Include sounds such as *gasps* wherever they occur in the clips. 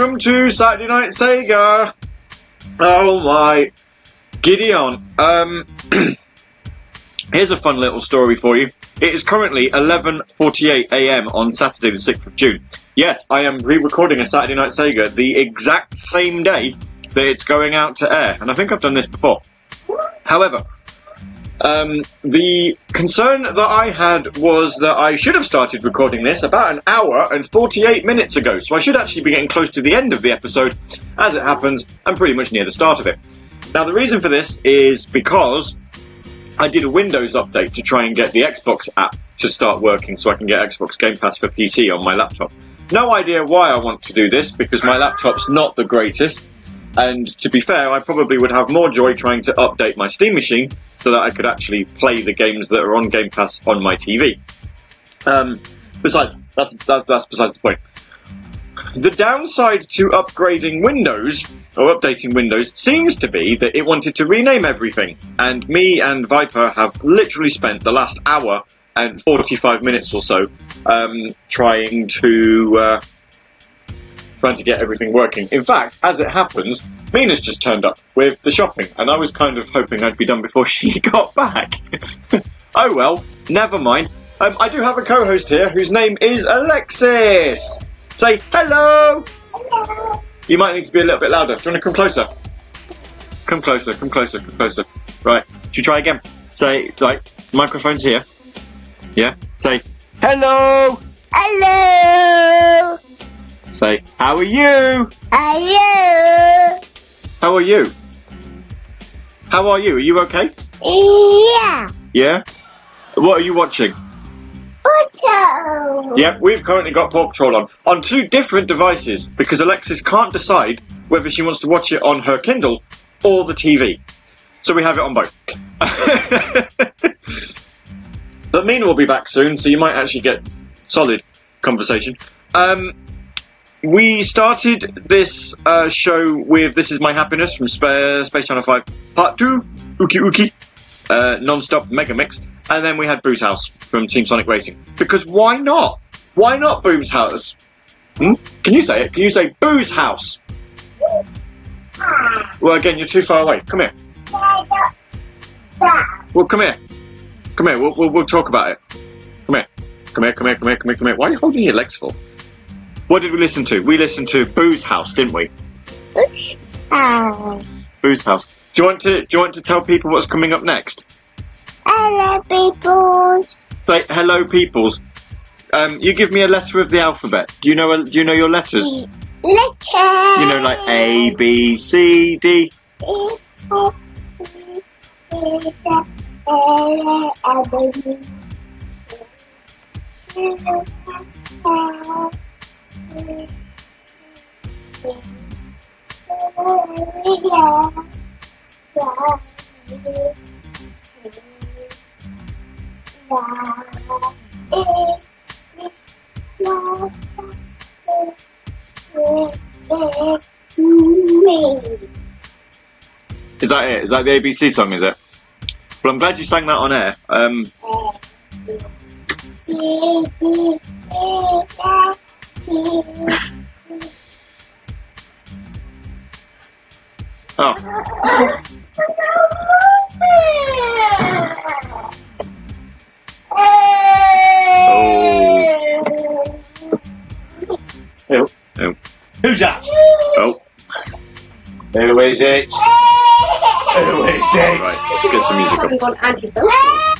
welcome to Saturday Night Sega. Oh my, Gideon. Um, *clears throat* here's a fun little story for you. It is currently 11:48 a.m. on Saturday, the 6th of June. Yes, I am re-recording a Saturday Night Sega the exact same day that it's going out to air, and I think I've done this before. However, um, the concern that I had was that I should have started recording this about an hour and 48 minutes ago, so I should actually be getting close to the end of the episode. As it happens, I'm pretty much near the start of it. Now, the reason for this is because I did a Windows update to try and get the Xbox app to start working so I can get Xbox Game Pass for PC on my laptop. No idea why I want to do this because my laptop's not the greatest. And to be fair, I probably would have more joy trying to update my Steam machine so that I could actually play the games that are on Game Pass on my TV. Um, besides, that's, that, that's besides the point. The downside to upgrading Windows or updating Windows seems to be that it wanted to rename everything, and me and Viper have literally spent the last hour and 45 minutes or so um, trying to uh, trying to get everything working. In fact, as it happens, Mina's just turned up with the shopping, and I was kind of hoping I'd be done before *laughs* she got back. *laughs* oh well, never mind. Um, I do have a co-host here whose name is Alexis. Say hello. Hello. You might need to be a little bit louder. Do you want to come closer? Come closer, come closer, come closer. Right. Should you try again? Say, like, microphone's here. Yeah? Say, hello! Hello. Say, how are you? Are you? How are you? How are you? Are you okay? Yeah. Yeah? What are you watching? Otto. Yep, we've currently got Paw Patrol on. On two different devices, because Alexis can't decide whether she wants to watch it on her Kindle or the TV. So we have it on both. *laughs* but Mina will be back soon, so you might actually get solid conversation. Um, we started this uh, show with This Is My Happiness from Spa- Space Channel 5, Part 2, Uki Uki, uh, non-stop mega mix, and then we had Boo's House from Team Sonic Racing. Because why not? Why not Boo's House? Hmm? Can you say it? Can you say Boo's House? Well, again, you're too far away. Come here. Well, come here. Come here. We'll, we'll, we'll talk about it. Come here. Come here, come here, come here, come here, come here. Why are you holding your legs for? What did we listen to? We listened to Boo's House, didn't we? Hello. Boo's House. Do you want to? Do you want to tell people what's coming up next? Hello, people. Say hello, peoples. Um, you give me a letter of the alphabet. Do you know? A, do you know your letters? Letter. You know, like A, B, C, D. Is that it? Is that the ABC song? Is it? Well, I'm glad you sang that on air. Um, *laughs* Oh. oh, oh, oh. Who's that? oh. Who is it? Who is it? Right, let's get some music up. We want anti-social.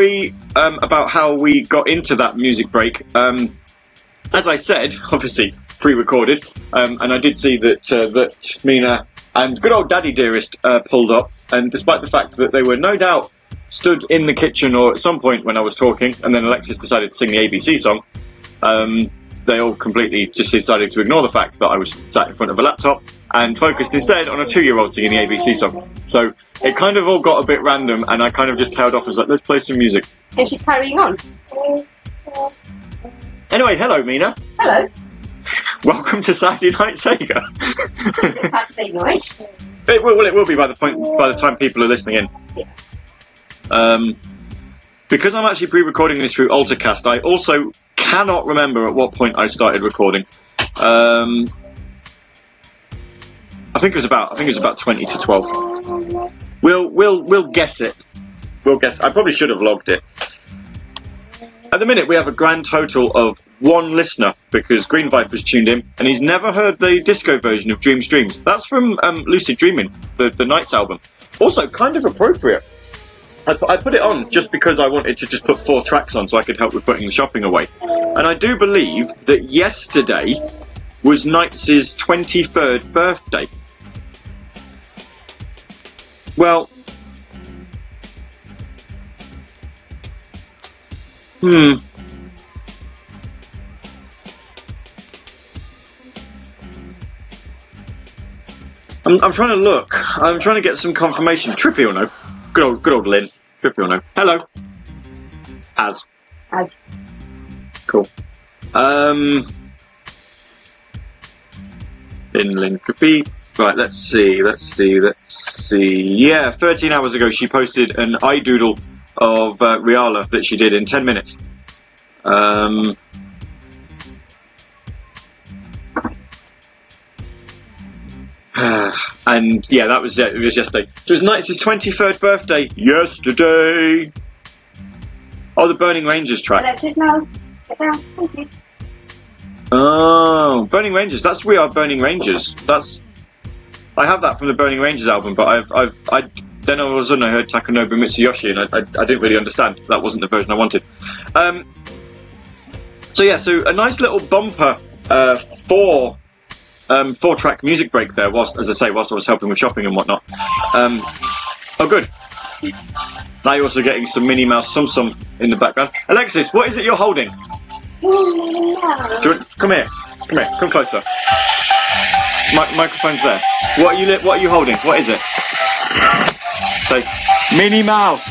Sorry um, about how we got into that music break. Um, as I said, obviously pre-recorded, um, and I did see that uh, that Mina and good old Daddy Dearest uh, pulled up, and despite the fact that they were no doubt stood in the kitchen or at some point when I was talking, and then Alexis decided to sing the ABC song, um, they all completely just decided to ignore the fact that I was sat in front of a laptop and focused instead on a two-year-old singing the ABC song. So it kind of all got a bit random, and I kind of just tailed off and was like, let's play some music. And she's carrying on. Anyway, hello Mina. Hello. *laughs* Welcome to Saturday Night Sega. Saturday night. it will, well, it will be by the point by the time people are listening in. Yeah. Um, because I'm actually pre-recording this through AltaCast, I also cannot remember at what point I started recording. Um, I think it was about I think it was about twenty to twelve. We'll we'll we'll guess it. We'll guess. I probably should have logged it. At the minute, we have a grand total of one listener because Green Viper's tuned in and he's never heard the disco version of Dreams Dreams. That's from um, Lucid Dreaming, the the Nights album. Also, kind of appropriate. I, I put it on just because I wanted to just put four tracks on so I could help with putting the shopping away. And I do believe that yesterday was Nights' 23rd birthday. Well, hmm. I'm, I'm trying to look. I'm trying to get some confirmation. Trippy or no? Good old, good old Lynn. Trippy or no? Hello. As. As Cool. Um. Lynn, Lynn, Trippy. Right, let's see, let's see, let's see. Yeah, 13 hours ago she posted an iDoodle of uh, Reala that she did in 10 minutes. Um. *sighs* and yeah, that was it. It was yesterday. So it was Nights' 23rd birthday yesterday. Oh, the Burning Rangers track. Alexis, no. Get down. Thank you. Oh, Burning Rangers. That's We Are Burning Rangers. That's. I have that from the Burning Rangers album, but I've, I've, I then all of a sudden I heard Takenobu Mitsuyoshi, and I, I, I didn't really understand. That wasn't the version I wanted. Um, so yeah, so a nice little bumper uh, four um, four track music break there. Whilst, as I say, whilst I was helping with shopping and whatnot. Um, oh, good. Now you're also getting some Minnie Mouse Sum Sum in the background. Alexis, what is it you're holding? Do you want- come here. Come here. Come closer. Mi- microphone's there. What are you? Li- what are you holding? What is it? Say, Mini mouse.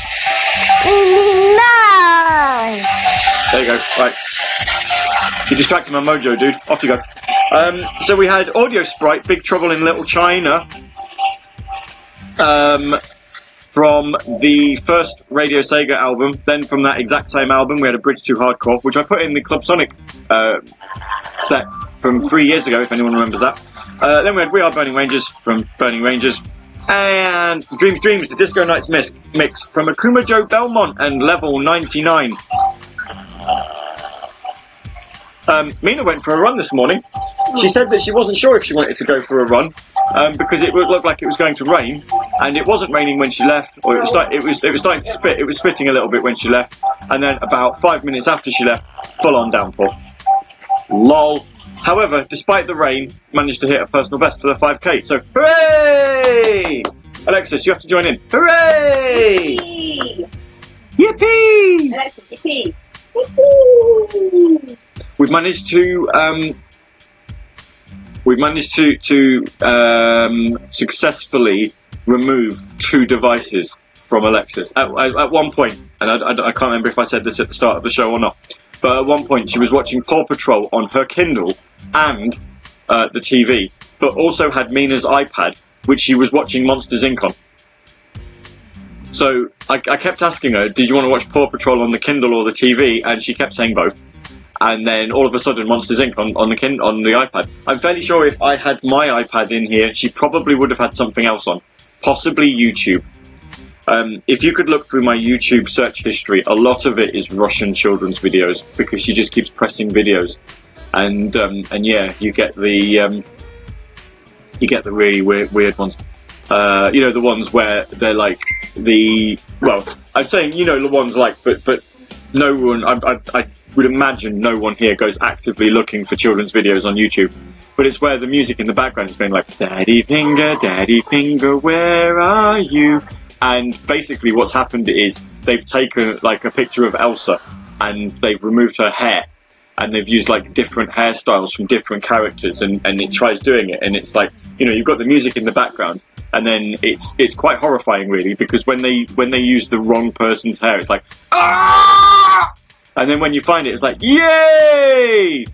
Minnie Mouse. There you go. Right. You distracted my mojo, dude. Off you go. Um, so we had Audio Sprite, Big Trouble in Little China, um, from the first Radio Sega album. Then from that exact same album, we had a Bridge to Hardcore, which I put in the Club Sonic uh, set from three years ago, if anyone remembers that. Uh, then we had We Are Burning Rangers from Burning Rangers. And Dreams Dreams, the Disco Nights mix, mix from Akuma Joe Belmont and Level 99. Um, Mina went for a run this morning. She said that she wasn't sure if she wanted to go for a run um, because it looked like it was going to rain, and it wasn't raining when she left, or it was, start, it was it was starting to spit. It was spitting a little bit when she left, and then about five minutes after she left, full on downpour. Lol. However, despite the rain, managed to hit a personal best for the 5k. So hooray! Alexis, you have to join in. Hooray! Yippee! Yippee! Alexis, yippee! we've managed to um, we've managed to to um, successfully remove two devices from Alexis at, at, at one point, and I, I, I can't remember if I said this at the start of the show or not. But at one point, she was watching Paw Patrol on her Kindle and uh, the TV, but also had Mina's iPad, which she was watching Monsters Inc. on. So I, I kept asking her, "Did you want to watch Paw Patrol on the Kindle or the TV?" And she kept saying both and then all of a sudden Monsters Inc. on, on the kin- on the iPad. I'm fairly sure if I had my iPad in here, she probably would have had something else on, possibly YouTube. Um, if you could look through my YouTube search history, a lot of it is Russian children's videos because she just keeps pressing videos, and um, and yeah, you get the um, you get the really weird weird ones. Uh, you know the ones where they're like the well, I'm saying you know the ones like, but but no one. I, I, I would imagine no one here goes actively looking for children's videos on YouTube. But it's where the music in the background is being like, Daddy Finger, Daddy Finger, where are you? And basically, what's happened is they've taken like a picture of Elsa and they've removed her hair and they've used like different hairstyles from different characters and, and it tries doing it and it's like you know you've got the music in the background and then it's it's quite horrifying really because when they when they use the wrong person's hair it's like ah and then when you find it it's like yay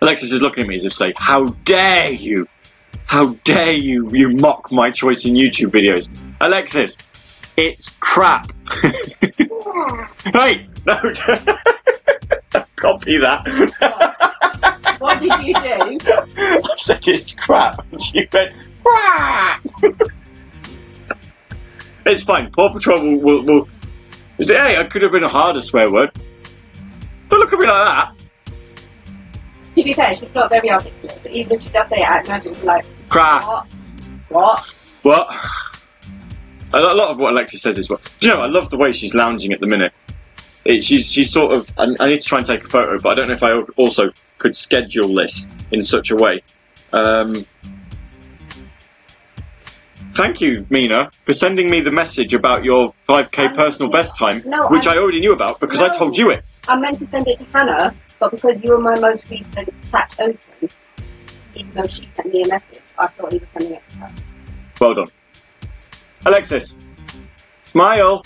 Alexis is looking at me as if say how dare you how dare you you mock my choice in YouTube videos Alexis it's crap *laughs* hey no *laughs* copy that What did you do? *laughs* I said it's crap, and she went crap. it's fine. Paw Patrol will, will, will you say, hey, I could have been a harder swear word. Don't look at me like that. To be fair, she's not very articulate. So even if she does say it out, imagine she's like, Crap. what? What? What? A lot of what Alexis says is what. Do you know? I love the way she's lounging at the minute. It, she's she's sort of. I, I need to try and take a photo, but I don't know if I also could schedule this in such a way. Um, thank you, Mina, for sending me the message about your 5k Um, personal yeah. best time, No, which I- I already knew about because I told you it. I meant to send it to Hannah, but because you were my most recent chat open, even though she sent me a message, I thought he was sending it to her. Well done, Alexis. Smile.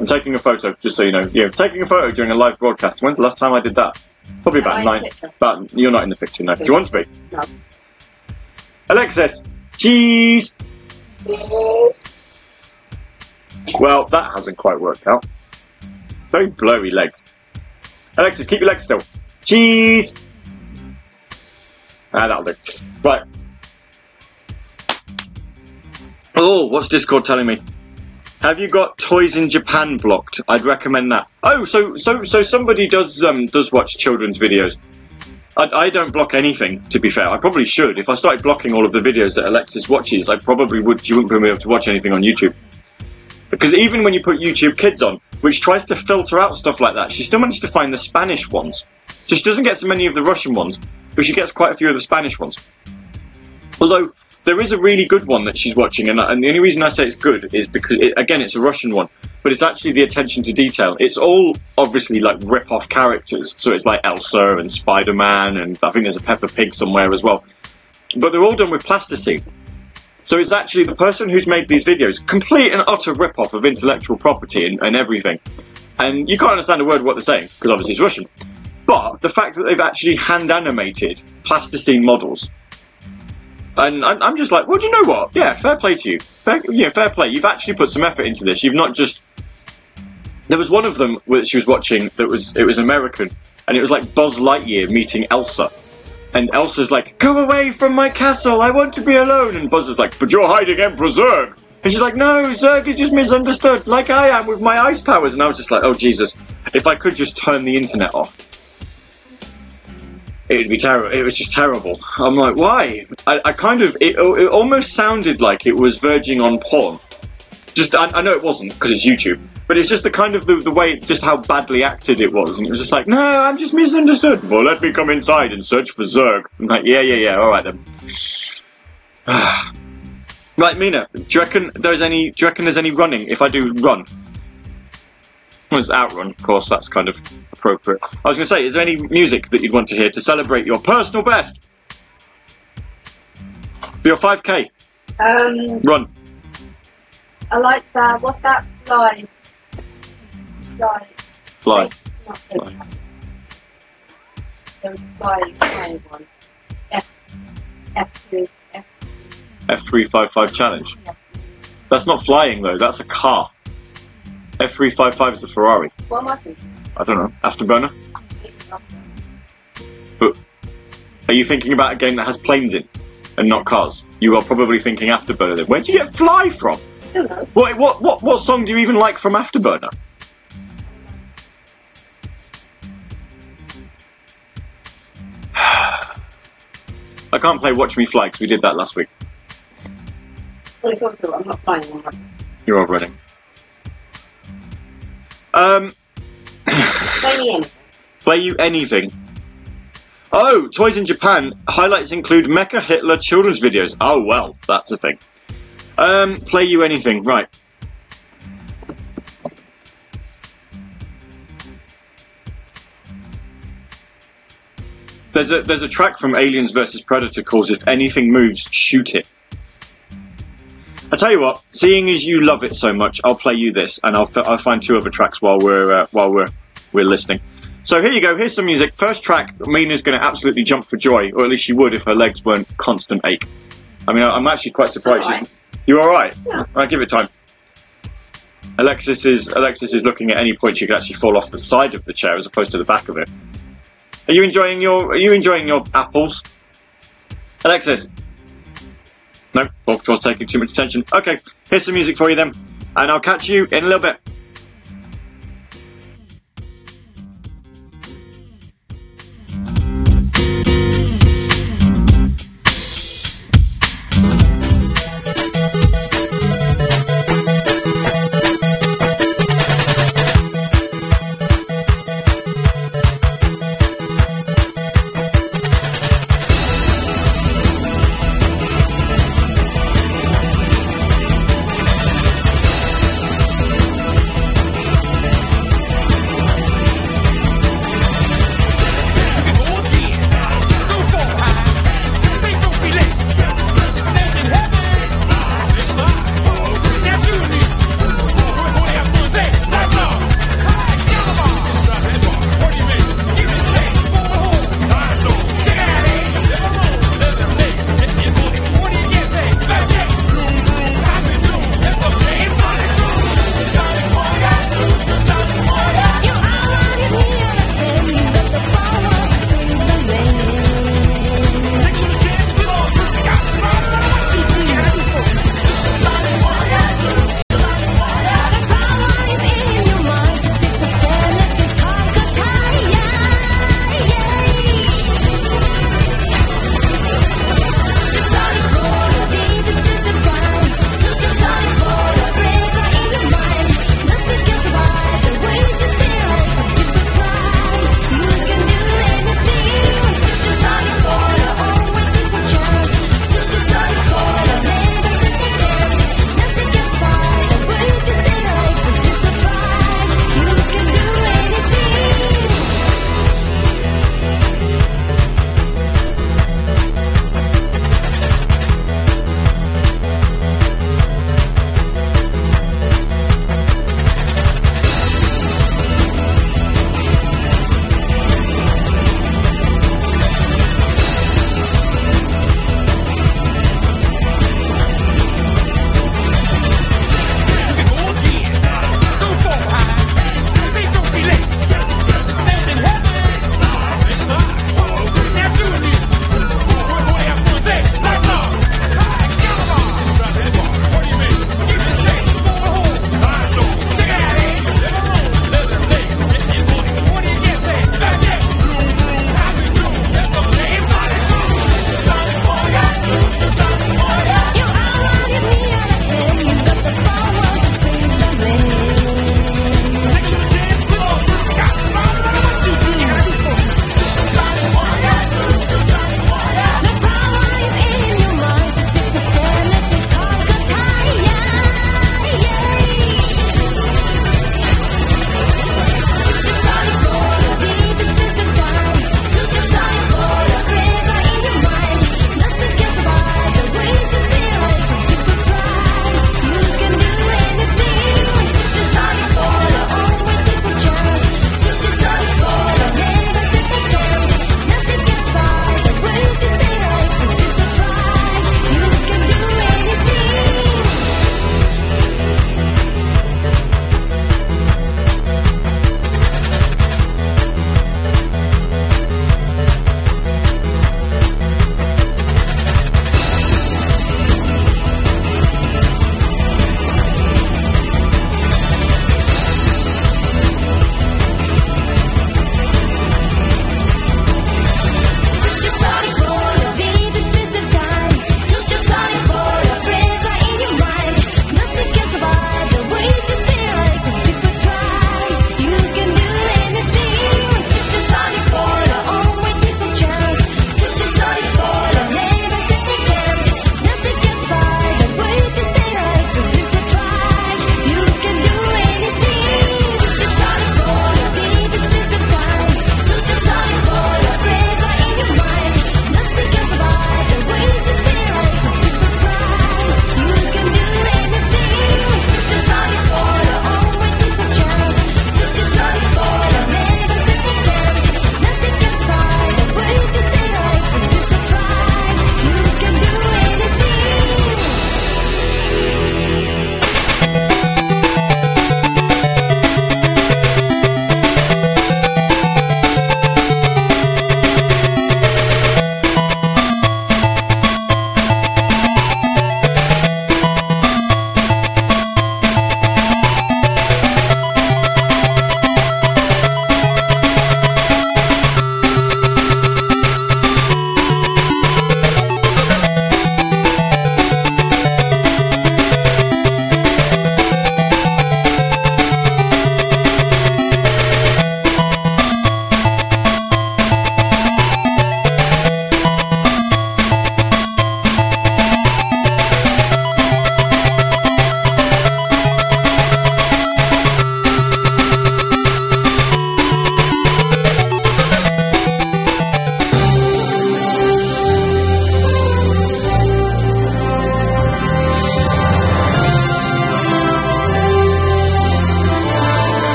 I'm taking a photo, just so you know. Yeah, taking a photo during a live broadcast. When's the last time I did that? Probably about I in the nine. But you're not in the picture, now. Do you want to be? No. Alexis, cheese. Well, that hasn't quite worked out. Very blurry legs. Alexis, keep your legs still. Cheese. Ah, that'll do. Right. Oh, what's Discord telling me? Have you got Toys in Japan blocked? I'd recommend that. Oh, so so so somebody does um does watch children's videos. I, I don't block anything, to be fair. I probably should. If I started blocking all of the videos that Alexis watches, I probably would. You wouldn't be able to watch anything on YouTube. Because even when you put YouTube Kids on, which tries to filter out stuff like that, she still managed to find the Spanish ones. So she doesn't get so many of the Russian ones, but she gets quite a few of the Spanish ones. Although there is a really good one that she's watching, and, and the only reason I say it's good is because it, again it's a Russian one, but it's actually the attention to detail. It's all obviously like rip-off characters, so it's like Elsa and Spider-Man, and I think there's a Peppa Pig somewhere as well. But they're all done with plasticine. So it's actually the person who's made these videos, complete and utter rip-off of intellectual property and, and everything. And you can't understand a word of what they're saying, because obviously it's Russian. But the fact that they've actually hand animated plasticine models and I'm, I'm just like, well, do you know what? Yeah, fair play to you. Fair, know, fair play. You've actually put some effort into this. You've not just. There was one of them that she was watching that was it was American, and it was like Buzz Lightyear meeting Elsa, and Elsa's like, "Go away from my castle! I want to be alone." And Buzz is like, "But you're hiding Emperor Zurg." And she's like, "No, Zurg is just misunderstood, like I am with my ice powers." And I was just like, "Oh Jesus! If I could just turn the internet off." It would be terrible. It was just terrible. I'm like, why? I, I kind of, it, it almost sounded like it was verging on porn. Just, I, I know it wasn't because it's YouTube, but it's just the kind of the, the way, just how badly acted it was, and it was just like, no, I'm just misunderstood. Well, let me come inside and search for Zerg. I'm like, yeah, yeah, yeah, all right then. right, Mina, do you reckon there's any? Do you reckon there's any running if I do run? It's OutRun, of course. That's kind of appropriate. I was going to say, is there any music that you'd want to hear to celebrate your personal best for your 5k Um, run? I like that. What's that fly? Fly. Fly. Fly. There was a fly, fly one. F. F3. F. F355 challenge. That's not flying though. That's a car. F355 is a Ferrari. What am I thinking? I don't know. Afterburner. But Are you thinking about a game that has planes in and not cars? You are probably thinking Afterburner. Then. Where do you get fly from? I don't know. What, what, what, what song do you even like from Afterburner? *sighs* I can't play Watch Me Fly because we did that last week. Well, it's also, I'm not flying. You are all running. Um, Play me in. play you anything. Oh, toys in Japan. Highlights include Mecha Hitler children's videos. Oh well, that's a thing. Um, play you anything. Right. There's a there's a track from Aliens vs Predator called "If Anything Moves, Shoot It." I tell you what, seeing as you love it so much, I'll play you this, and I'll I'll find two other tracks while we're uh, while we're we're listening. So here you go. Here's some music. First track. Mina's going to absolutely jump for joy, or at least she would if her legs weren't constant ache. I mean, I'm actually quite surprised. Alright. She's- You all right? Yeah. All right, give it time. Alexis is Alexis is looking at any point she could actually fall off the side of the chair as opposed to the back of it. Are you enjoying your Are you enjoying your apples, Alexis? No, Orctor's taking too much attention. Okay, here's some music for you then, and I'll catch you in a little bit.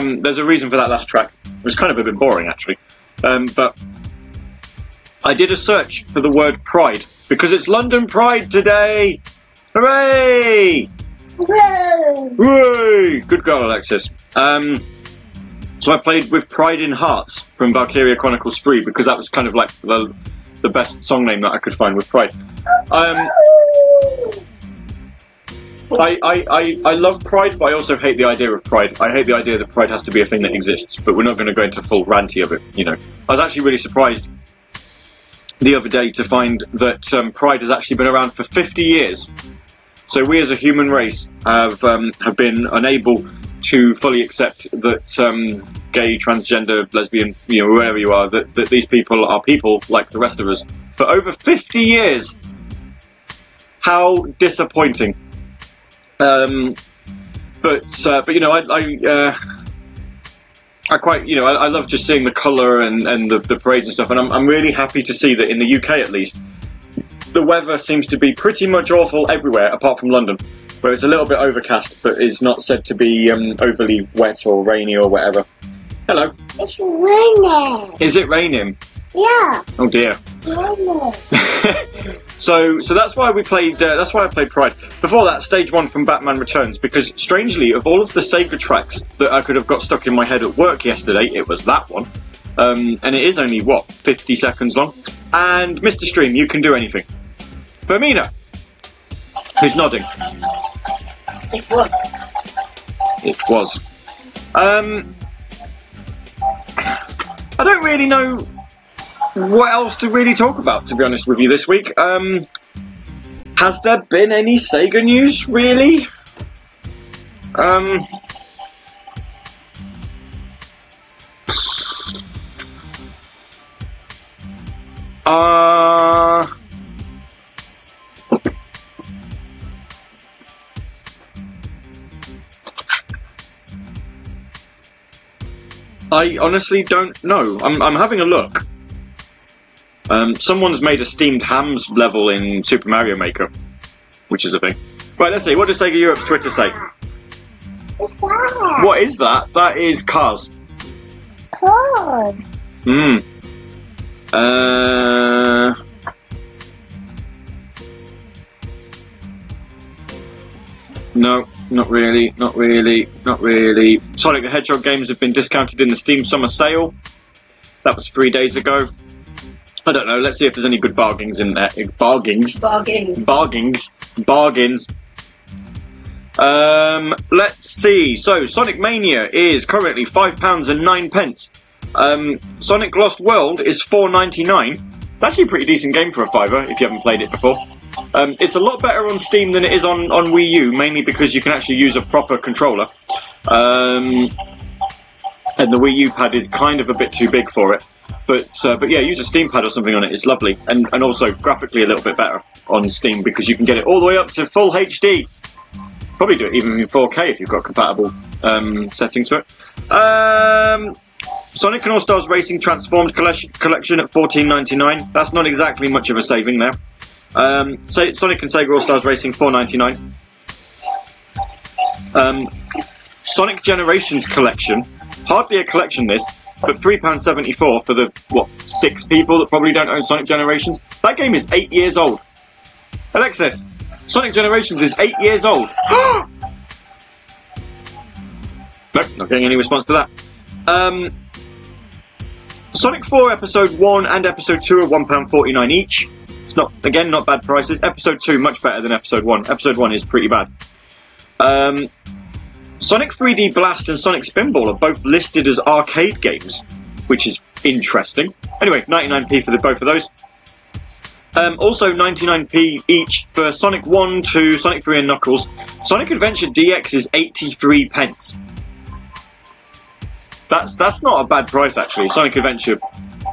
Um, there's a reason for that last track. It was kind of a bit boring actually, um, but I did a search for the word pride because it's London Pride today. Hooray! Whoa. Hooray! Good girl, Alexis. Um, so I played with Pride in Hearts from Valkyria Chronicles 3 because that was kind of like the the best song name that I could find with Pride. Um, I, I, I, love Pride, but I also hate the idea of Pride. I hate the idea that Pride has to be a thing that exists, but we're not going to go into full ranty of it, you know. I was actually really surprised the other day to find that um, Pride has actually been around for 50 years. So we as a human race have um, have been unable to fully accept that um, gay, transgender, lesbian, you know, wherever you are, that, that these people are people like the rest of us for over 50 years. How disappointing. Um, but uh, but you know, I I, uh, I quite you know I, I love just seeing the colour and, and the, the parades and stuff, and I'm I'm really happy to see that in the UK at least, the weather seems to be pretty much awful everywhere apart from London, where it's a little bit overcast, but is not said to be um, overly wet or rainy or whatever. Hello, It's raining. is it raining? Yeah, Oh dear. raining. *laughs* so so that's why we played. Uh, that's why I played Pride. Before that, stage one from Batman Returns, because strangely, of all of the Sega tracks that I could have got stuck in my head at work yesterday, it was that one. Um, and it is only what 50 seconds long. And Mr. Stream, you can do anything. Fermina, who's nodding. It was. It was. Um, I don't really know what else to really talk about, to be honest with you, this week. Um, has there been any Sega news, really? Um, uh, I honestly don't know. I'm, I'm having a look. Um, someone's made a steamed hams level in Super Mario Maker, which is a thing. Right, let's see. What does Sega Europe's Twitter say? What's that? What is that? That is Cars. Cold. Hmm. Uh. No, not really, not really, not really. Sonic the Hedgehog games have been discounted in the Steam Summer Sale. That was three days ago. I don't know. Let's see if there's any good bargains in there. Bargains Bargains. bargains, bargains. Um, let's see. So, Sonic Mania is currently five pounds and nine pence. Um, Sonic Lost World is four ninety nine. It's actually a pretty decent game for a fiver if you haven't played it before. Um, it's a lot better on Steam than it is on, on Wii U, mainly because you can actually use a proper controller. Um, and the Wii U pad is kind of a bit too big for it. But uh, but yeah, use a Steam pad or something on it. It's lovely, and and also graphically a little bit better on Steam because you can get it all the way up to full HD. Probably do it even in 4K if you've got compatible um, settings for it. Um, Sonic and All Stars Racing Transformed Collection, at 14.99. That's not exactly much of a saving there. Um, so Sonic and Sega All Stars Racing 4.99. Um, Sonic Generations Collection, hardly a collection this, but £3.74 for the, what, six people that probably don't own Sonic Generations. That game is eight years old. Alexis, Sonic Generations is eight years old. *gasps* nope, not getting any response to that. Um, Sonic 4 Episode 1 and Episode 2 are £1.49 each. It's not, again, not bad prices. Episode 2, much better than Episode 1. Episode 1 is pretty bad. Um, Sonic 3D Blast and Sonic Spinball are both listed as arcade games, which is interesting. Anyway, 99p for the, both of those. Um, also 99p each for Sonic 1, 2, Sonic 3 and Knuckles. Sonic Adventure DX is 83 pence. That's that's not a bad price actually. Sonic Adventure,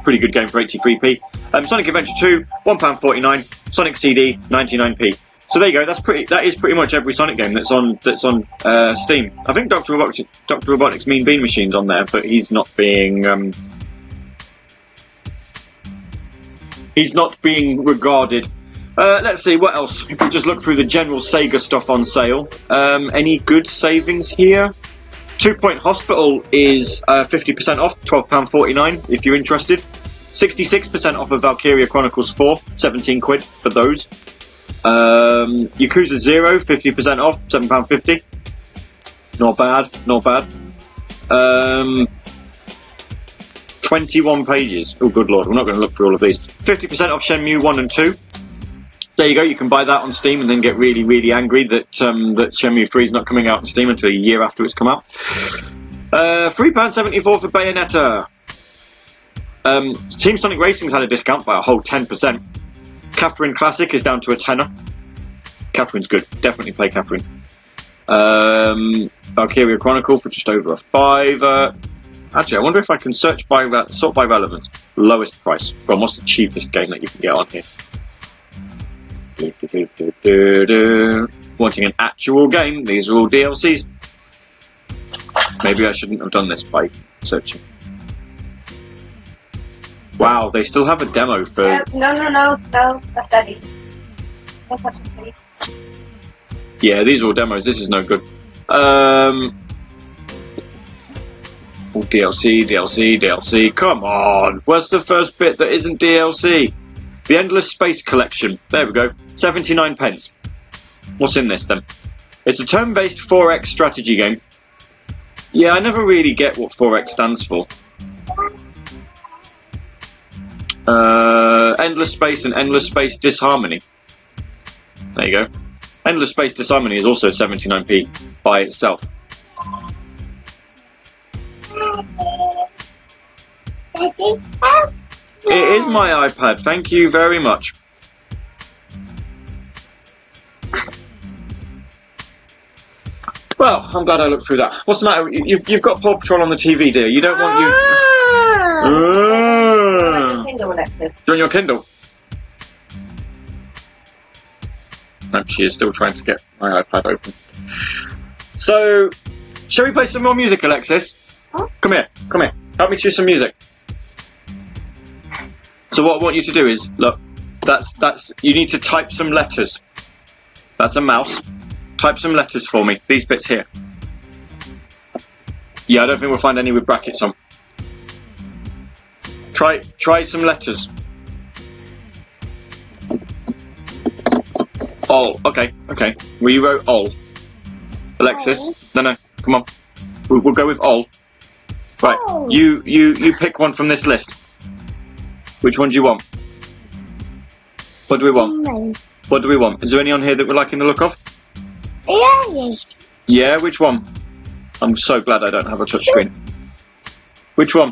pretty good game for 83p. Um, Sonic Adventure 2, £1.49. Sonic CD, 99p. So there you go. That's pretty. That is pretty much every Sonic game that's on that's on uh, Steam. I think Doctor Robotnik's, Doctor Robotnik's Mean Bean Machine's on there, but he's not being um, he's not being regarded Uh, let's see what else. If we just look through the general Sega stuff on sale, um, any good savings here? Two Point Hospital is uh, 50% off, £12.49 if you're interested. 66% off of Valkyria Chronicles 4, 17 quid for those. Um, Yakuza Zero, 50% off, £7.50. Not bad, not bad. Um, 21 pages. Oh, good lord, we're not going to look through all of these. 50% off Shenmue 1 and 2. There you go, you can buy that on Steam and then get really, really angry that um, that Shenmue 3 is not coming out on Steam until a year after it's come out. Uh, £3.74 for Bayonetta. Um, Team Sonic Racing's had a discount by a whole 10%. Catherine Classic is down to a tenner. Catherine's good. Definitely play Catherine. Um, Valkyria Chronicle for just over a fiver. Actually, I wonder if I can search by sort by relevance. Lowest price. Well, what's the cheapest game that you can get on here? Do, do, do. Wanting an actual game? These are all DLCs. Maybe I shouldn't have done this by searching. Wow, they still have a demo for. No, no, no, no, no, that's Daddy. Please. Yeah, these are all demos. This is no good. Um, all DLC, DLC, DLC. Come on, where's the first bit that isn't DLC? The Endless Space Collection. There we go. 79 pence. What's in this then? It's a turn-based 4X strategy game. Yeah, I never really get what 4X stands for. Uh, Endless Space and Endless Space Disharmony. There you go. Endless Space Disharmony is also 79p by itself. It is my iPad. Thank you very much. Well, I'm glad I looked through that. What's the matter? You, you've- you've got Paw Patrol on the TV, dear. You don't want you. Ah. Kindle, Alexis. Do you want your Kindle? No, she is still trying to get my iPad open. So, shall we play some more music, Alexis? Huh? Come here, come here. Help me choose some music. So what I want you to do is, look, that's, that's, you need to type some letters. That's a mouse. Type some letters for me. These bits here. Yeah, I don't think we'll find any with brackets on. Try, try some letters. All. Okay. Okay. We wrote all. Alexis. No, no. Come on. We'll, we'll go with all. Right. All. You, you, you pick one from this list. Which one do you want? What do we want? What do we want? Is there any on here that we're liking the look of? Yes. Yeah. Which one? I'm so glad I don't have a touchscreen. Which one?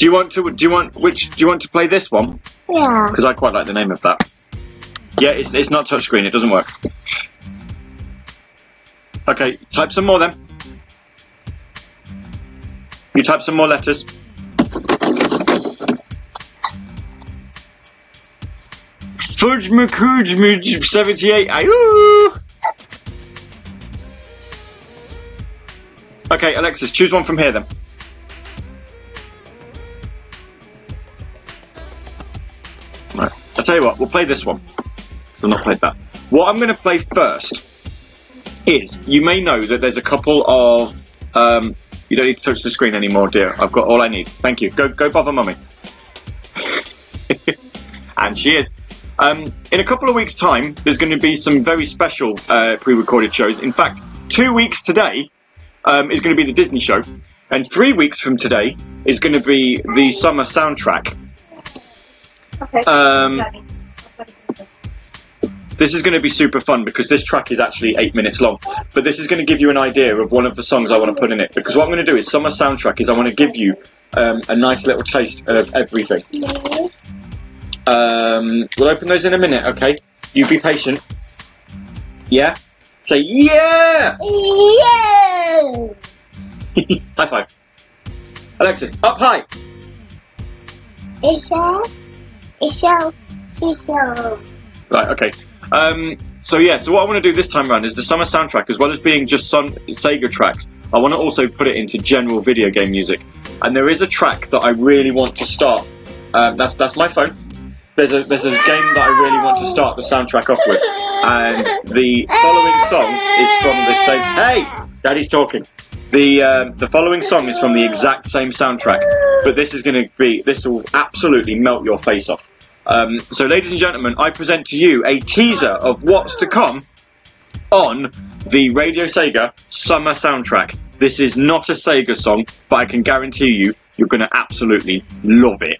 Do you want to? Do you want which? Do you want to play this one? Yeah. Because I quite like the name of that. Yeah, it's, it's not touchscreen, it doesn't work. Okay, type some more then. You type some more letters. Fudge McCooge Mooge 78. Ayoo! Okay, Alexis, choose one from here then. Tell you what, we'll play this one. I've not played that. What I'm going to play first is you may know that there's a couple of. Um, you don't need to touch the screen anymore, dear. I've got all I need. Thank you. Go, go bother mummy. *laughs* and she is. Um, in a couple of weeks' time, there's going to be some very special uh, pre-recorded shows. In fact, two weeks today um, is going to be the Disney show, and three weeks from today is going to be the summer soundtrack. Okay. Um, This is going to be super fun because this track is actually eight minutes long. But this is going to give you an idea of one of the songs I want to put in it. Because what I'm going to do is summer soundtrack is I want to give you um, a nice little taste of everything. Um, we'll open those in a minute, okay? You be patient. Yeah. Say yeah. Yeah. *laughs* high five. Alexis, up high. It's a. Right, okay. Um, so yeah, so what I want to do this time around is the summer soundtrack, as well as being just some Sega tracks, I want to also put it into general video game music. And there is a track that I really want to start. Um, that's that's my phone. there's a there's a game that I really want to start the soundtrack off with, and the following song is from the same. Hey, Daddy's talking. The um, the following song is from the exact same soundtrack, but this is going to be this will absolutely melt your face off. Um, so, ladies and gentlemen, I present to you a teaser of what's to come on the Radio Sega summer soundtrack. This is not a Sega song, but I can guarantee you, you're going to absolutely love it.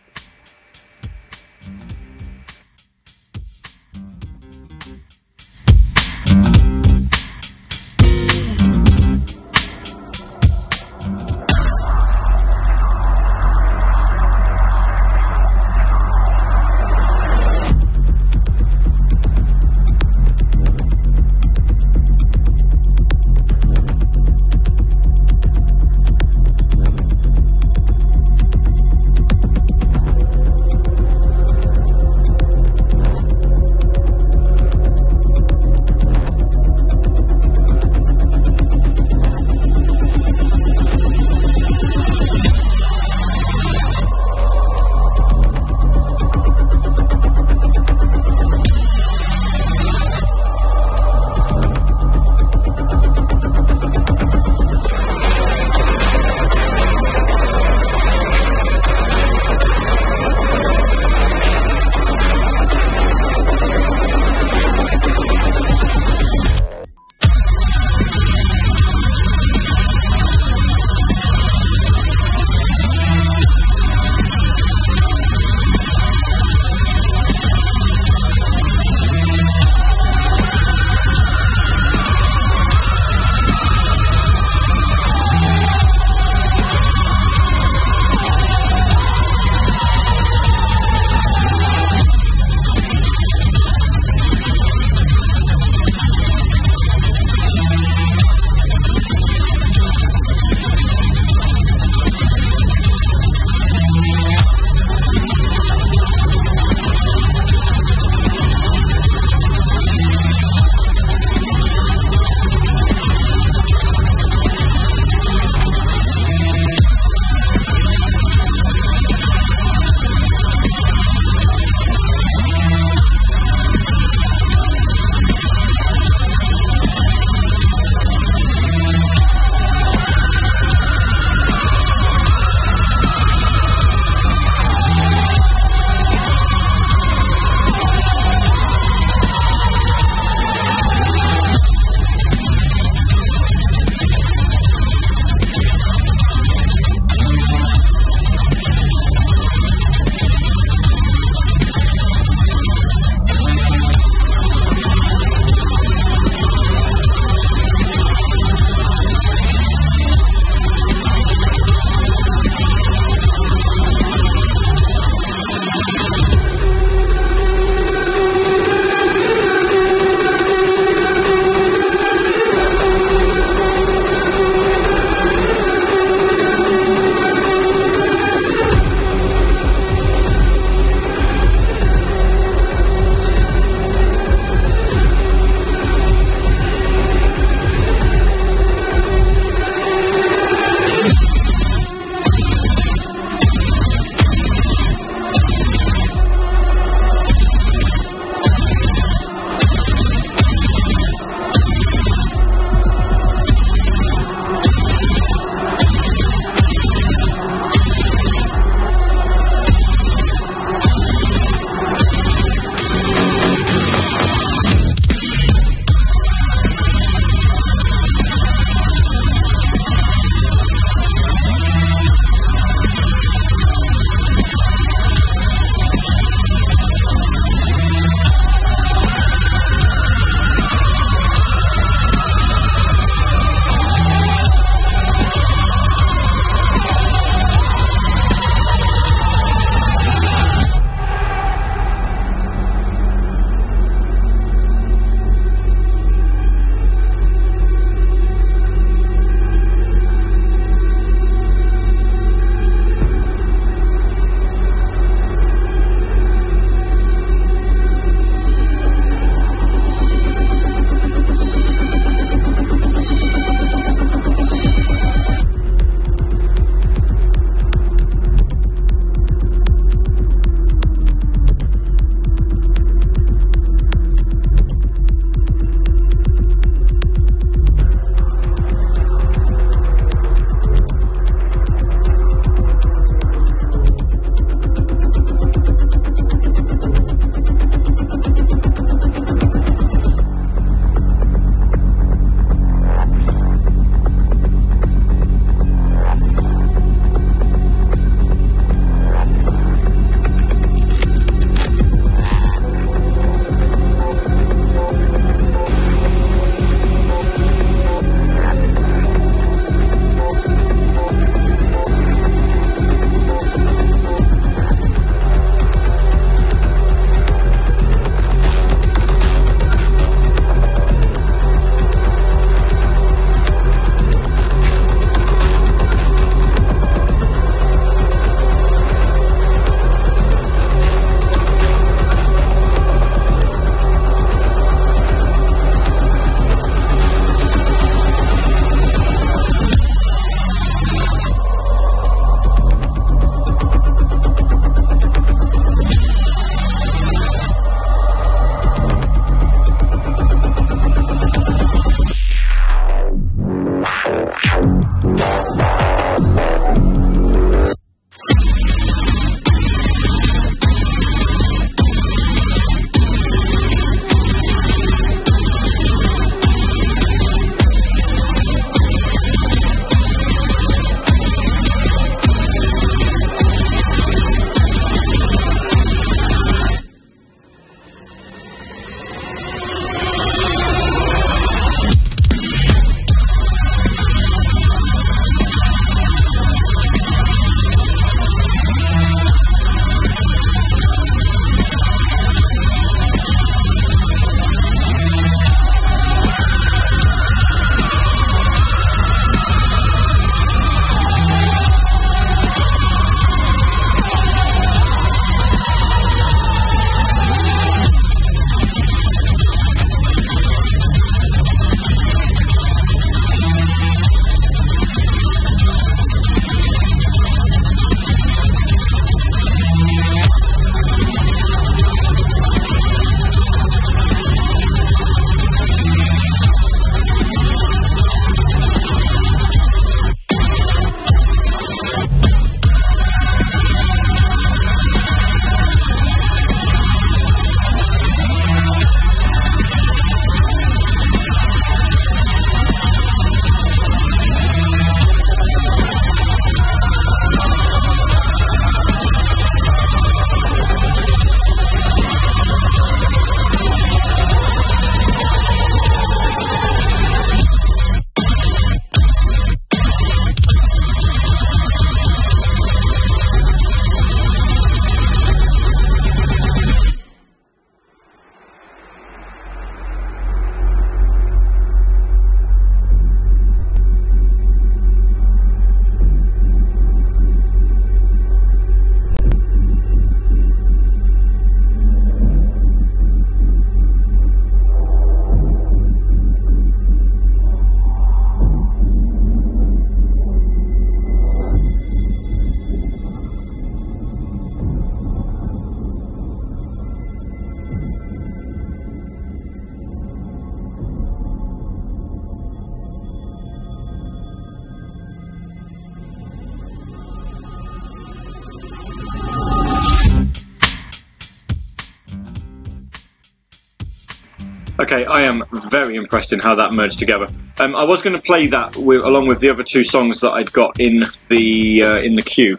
Okay, I am very impressed in how that merged together. Um, I was going to play that with, along with the other two songs that I'd got in the uh, in the queue,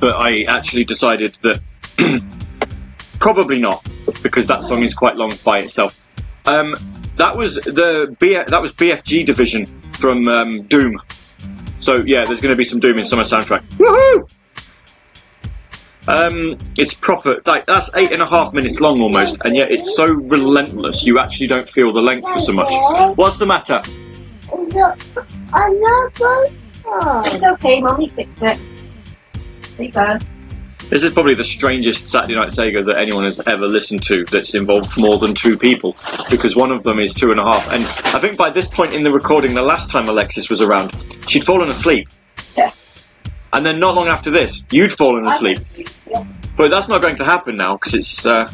but I actually decided that *clears throat* probably not because that song is quite long by itself. Um, that was the B- that was BFG division from um, Doom. So yeah, there's going to be some Doom in summer soundtrack. Woohoo! Um, it's proper. Like that's eight and a half minutes long almost, and yet it's so relentless. You actually don't feel the length for so much. What's the matter? I'm not going It's okay, Mummy fixed it. There you go. This is probably the strangest Saturday Night Sega that anyone has ever listened to that's involved more than two people, because one of them is two and a half. And I think by this point in the recording, the last time Alexis was around, she'd fallen asleep. And then not long after this, you'd fallen asleep. went to sleep, Yeah. But that's not going to happen now because it's. Uh,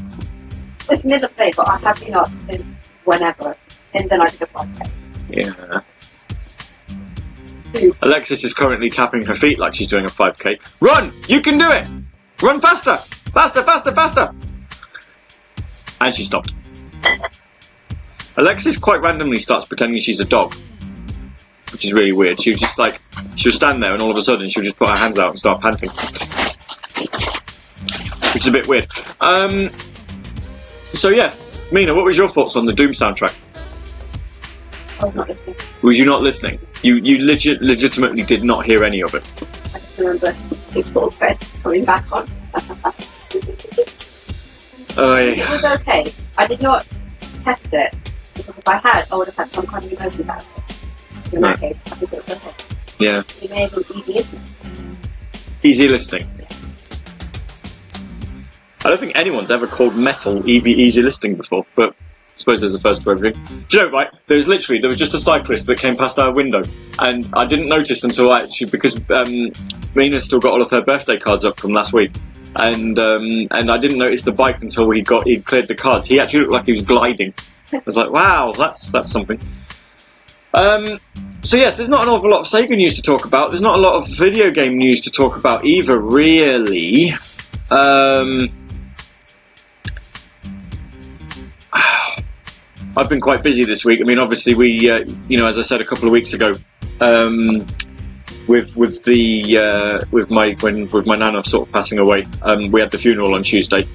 It's middle of the day, but I have been up since whenever. And then I did a podcast. yeah. Alexis is currently tapping her feet like she's doing a 5k. Run! You can do it! Run faster! Faster, faster, faster! And she stopped. Alexis quite randomly starts pretending she's a dog, which is really weird. She was just like, she'll stand there and all of a sudden she'll just put her hands out and start panting. Which is a bit weird. Um, so yeah, Mina, what was your thoughts on the Doom soundtrack? I was not listening. Was you not listening? You you legit legitimately did not hear any of it. I just remember people bed coming back on. Oh, It was okay. I did not test it because if I had, I would have had some kind of emotion about it. In that case, I think it was okay. yeah, You may have been easy listening. easy listening. I don't think anyone's ever called metal easy, easy listening before, but I suppose there's a first for everything. Do you know, right? There was literally there was just a cyclist that came past our window, and I didn't notice until I actually because um, Mina's still got all of her birthday cards up from last week, and um, and I didn't notice the bike until he got he cleared the cards. He actually looked like he was gliding. I was like, wow, that's that's something. Um, so yes, there's not an awful lot of Sega news to talk about. There's not a lot of video game news to talk about either, really. Um, *sighs* I've been quite busy this week. I mean, obviously, we, uh, you know, as I said a couple of weeks ago, um, with with the uh, with my when with my nana sort of passing away, um, we had the funeral on Tuesday,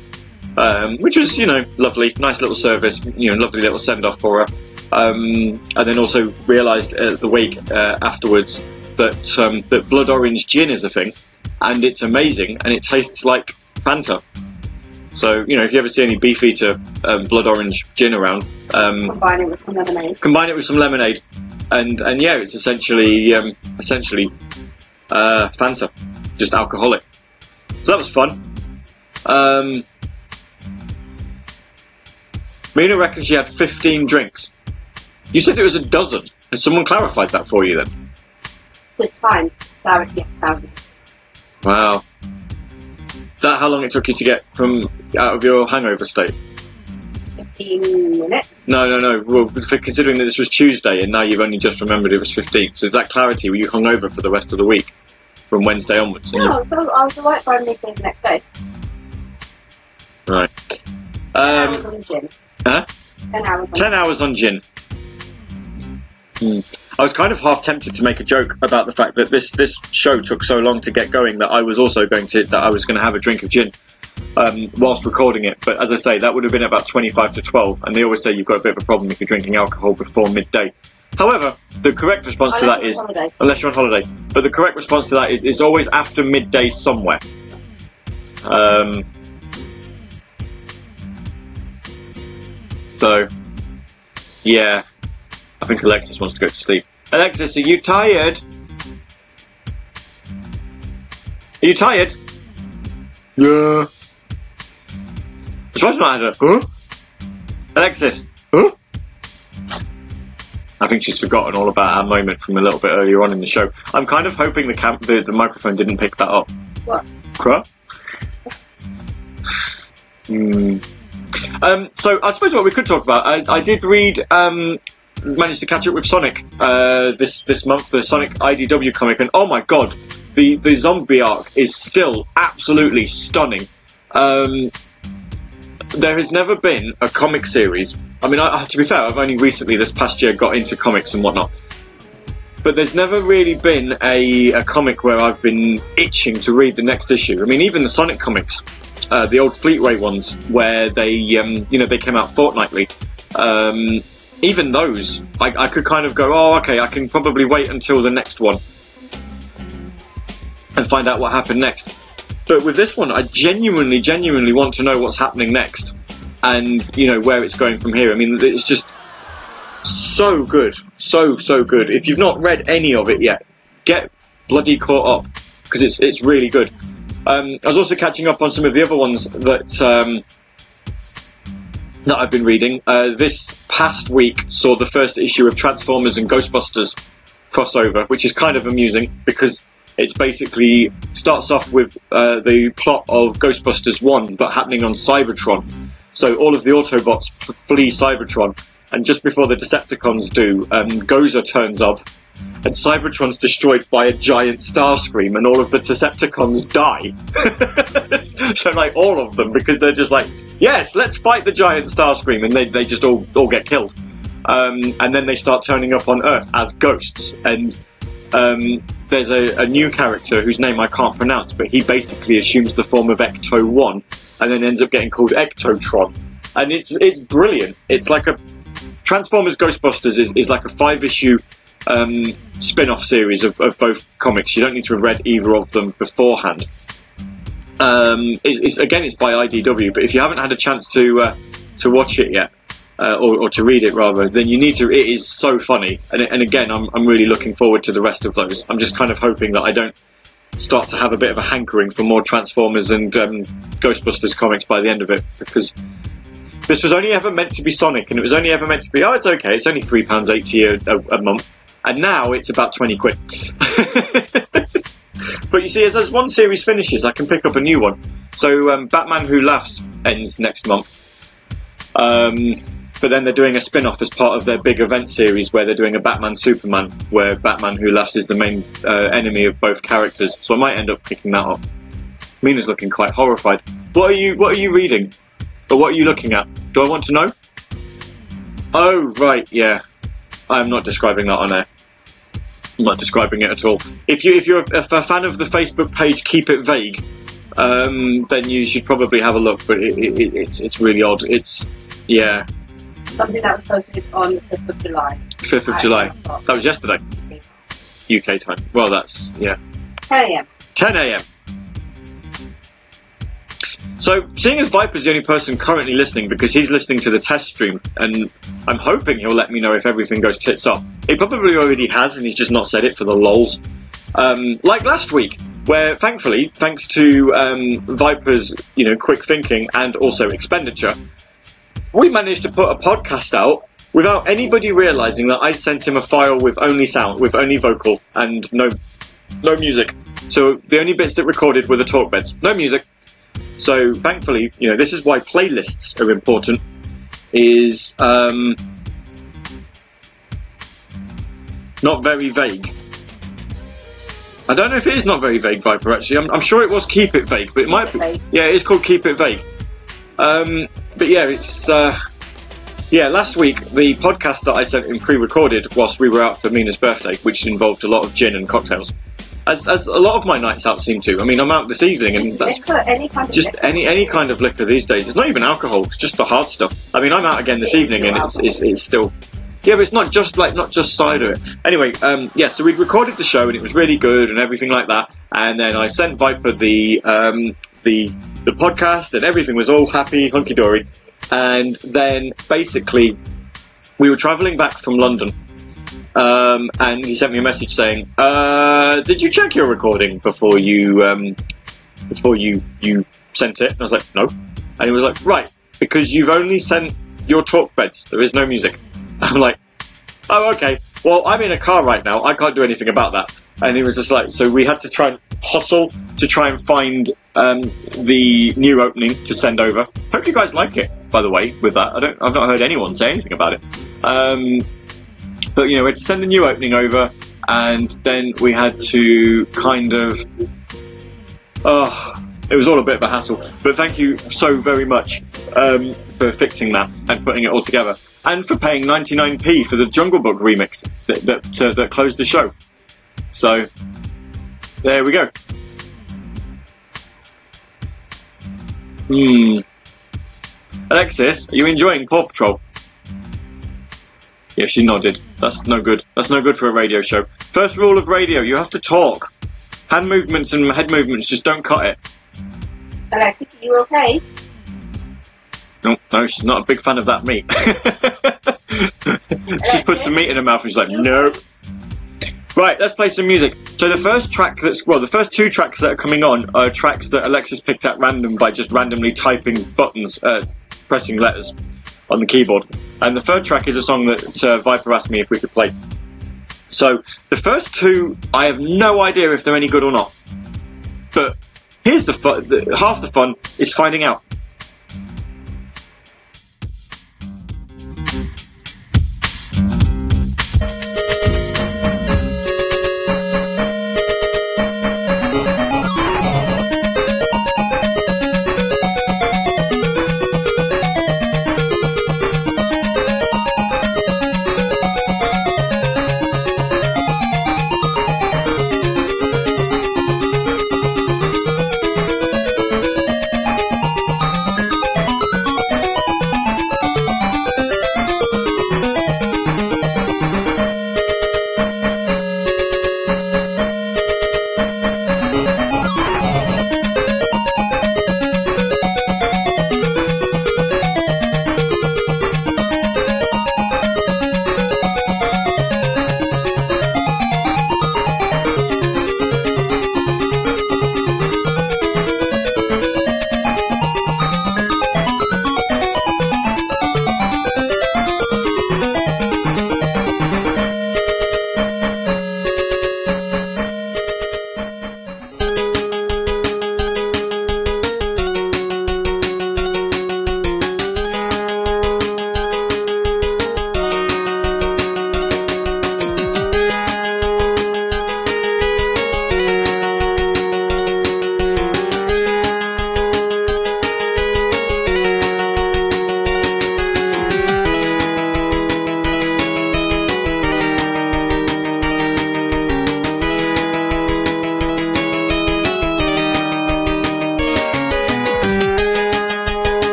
um, which was you know lovely, nice little service, you know, lovely little send off for her. Um, and then also realised uh, the week uh, afterwards that um, that blood orange gin is a thing, and it's amazing, and it tastes like Fanta. So you know, if you ever see any Beefeater um, blood orange gin around, um, Combine it with some lemonade. combine it with some lemonade, and and yeah, it's essentially um, essentially uh, Fanta, just alcoholic. So that was fun. Um, Mina reckons she had 15 drinks. You said it was a dozen. Has someone clarified that for you then? With time, clarity thousand. Wow. That how long it took you to get from out of your hangover state? 15 minutes. No, no, no. Well, for considering that this was Tuesday and now you've only just remembered it was 15, so is that clarity? Were you hungover for the rest of the week from Wednesday onwards? And you- No, so I was alright by midday the next day. Right. Ten hours Um, on gin. huh? Ten hours on 10 hours on gin. Hmm. I was kind of half tempted to make a joke about the fact that this, this show took so long to get going that I was also going to that I was going to have a drink of gin um, whilst recording it. But as I say, that would have been about 25 to 12, and they always say you've got a bit of a problem if you're drinking alcohol before midday. However, the correct response to Unless that you're is holiday. unless you're on holiday. But the correct response to that is it's always after midday somewhere. Um, so, yeah, I think Alexis wants to go to sleep. Alexis, are you tired? Are you tired? Yeah. Surprised not had a huh? Alexis, huh? I think she's forgotten all about our moment from a little bit earlier on in the show. I'm kind of hoping the cam- the, the microphone didn't pick that up. What? Crap. Hmm. Um, so I suppose what we could talk about. I, I did read, um, managed to catch up with Sonic uh, this this month, the Sonic IDW comic, and oh my god, the the zombie arc is still absolutely stunning. Um, there has never been a comic series I mean, I, to be fair, I've only recently, this past year, got into comics and whatnot. But there's never really been a, a comic where I've been itching to read the next issue. I mean, even the Sonic comics, uh, the old Fleetway ones, where they, um, you know, they came out fortnightly. Um, even those, I, I could kind of go, oh, okay, I can probably wait until the next one and find out what happened next. But with this one, I genuinely, genuinely want to know what's happening next, and you know where it's going from here. I mean, it's just so good, so so good. If you've not read any of it yet, get bloody caught up because it's it's really good. Um, I was also catching up on some of the other ones that um, that I've been reading. Uh, this past week saw the first issue of Transformers and Ghostbusters crossover, which is kind of amusing because it's basically starts off with uh, the plot of Ghostbusters 1, but happening on Cybertron. So all of the Autobots flee Cybertron, and just before the Decepticons do, um, Gozer turns up, and Cybertron's destroyed by a giant Starscream, and all of the Decepticons die. *laughs* so like all of them, because they're just like, yes, let's fight the giant Starscream, and they, they just all, all get killed. Um, and then they start turning up on Earth as ghosts, and um, there's a, a new character whose name I can't pronounce, but he basically assumes the form of Ecto One, and then ends up getting called Ectotron, and it's it's brilliant. It's like a Transformers Ghostbusters is, is like a five issue um, spin off series of, of both comics. You don't need to have read either of them beforehand. Um, it's, it's, again, it's by IDW, but if you haven't had a chance to uh, to watch it yet, uh, or, or to read it rather, then you need to. It is so funny, and, and again, I'm, I'm really looking forward to the rest of those. I'm just kind of hoping that I don't start to have a bit of a hankering for more Transformers and um, Ghostbusters comics by the end of it, because this was only ever meant to be Sonic, and it was only ever meant to be, oh, it's okay, it's only three pounds eighty a, a, a month, and now it's about twenty quid. *laughs* but you see, as, as one series finishes, I can pick up a new one. So um, Batman Who Laughs ends next month. Um, but then they're doing a spin-off as part of their big event series where they're doing a Batman Superman, where Batman Who Laughs is the main uh, enemy of both characters. So I might end up picking that up. Mina's looking quite horrified. What are you What are you reading? Or what are you looking at? Do I want to know? Oh right, yeah. I'm not describing that on air. I'm not describing it at all. If you if you're a, a fan of the Facebook page, keep it vague. Um, then you should probably have a look. But it, it, it's it's really odd. It's yeah, Something that was posted on the 5th of July. 5th of July. That was yesterday, UK time. Well, that's yeah, 10 a.m. 10 a.m. So, seeing as Viper's the only person currently listening because he's listening to the test stream, and I'm hoping he'll let me know if everything goes tits up. He probably already has, and he's just not said it for the lols. Um, like last week, where thankfully, thanks to um, Viper's you know quick thinking and also expenditure, we managed to put a podcast out without anybody realizing that I sent him a file with only sound, with only vocal and no no music. So the only bits that recorded were the talk beds, no music. So thankfully, you know, this is why playlists are important. Is um, not very vague. I don't know if it is not very vague, Viper. Actually, I'm, I'm sure it was keep it vague, but it might be. Vague. Yeah, it's called keep it vague. Um, but yeah, it's uh, yeah. Last week, the podcast that I sent in pre-recorded whilst we were out for Mina's birthday, which involved a lot of gin and cocktails, as, as a lot of my nights out seem to. I mean, I'm out this evening, and Just that's liquor, any kind of just liquor. any any kind of liquor these days. It's not even alcohol; it's just the hard stuff. I mean, I'm out again this It evening, and it's, it's it's still. Yeah, but it's not just like not just cider. Anyway, um, yeah, so we'd recorded the show and it was really good and everything like that. And then I sent Viper the um, the the podcast and everything was all happy, hunky dory. And then basically, we were travelling back from London, um, and he sent me a message saying, uh, "Did you check your recording before you um, before you you sent it?" And I was like, "No," and he was like, "Right, because you've only sent your talk beds. There is no music." *laughs* I'm like, "Oh, okay. Well, I'm in a car right now. I can't do anything about that." And he was just like, so we had to try and hustle to try and find um, the new opening to send over. Hope you guys like it, by the way. With that, I don't, I've not heard anyone say anything about it. But you know, we had to send the new opening over, and then we had to kind of. Oh, it was all a bit of a hassle. But thank you so very much um, for fixing that and putting it all together, and for paying 99p for the Jungle Book remix that that, uh, that closed the show. So there we go. Hmm. Alexis, are you enjoying Paw Patrol? Yeah, she nodded. That's no good. That's no good for a radio show. First rule of radio: you have to talk. Hand movements and head movements just don't cut it. Alexis, are you okay? No, no, she's not a big fan of that meat. *laughs* she's put some meat in her mouth and she's like, no. Right, let's play some music. So the first track that's well, the first two tracks that are coming on are tracks that Alexis picked at random by just randomly typing buttons, uh, pressing letters on the keyboard. And the third track is a song that uh, Viper asked me if we could play. So the first two, I have no idea if they're any good or not. But here's the fun. The, half the fun is finding out.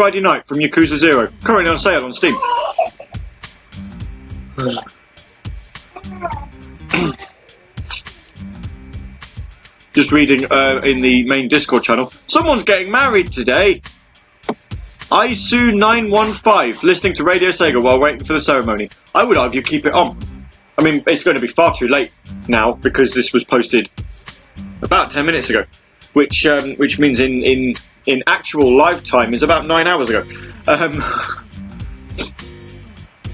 Friday Night from Yakuza Zero. Currently on sale on Steam. *clears throat* Just reading uh, in the main Discord channel. Someone's getting married today. Isu915, listening to Radio Sega while waiting for the ceremony. I would argue keep it on. I mean, it's going to be far too late now because this was posted about 10 minutes ago, which um, which means in, in, in actual lifetime is about 9 hours ago. Um,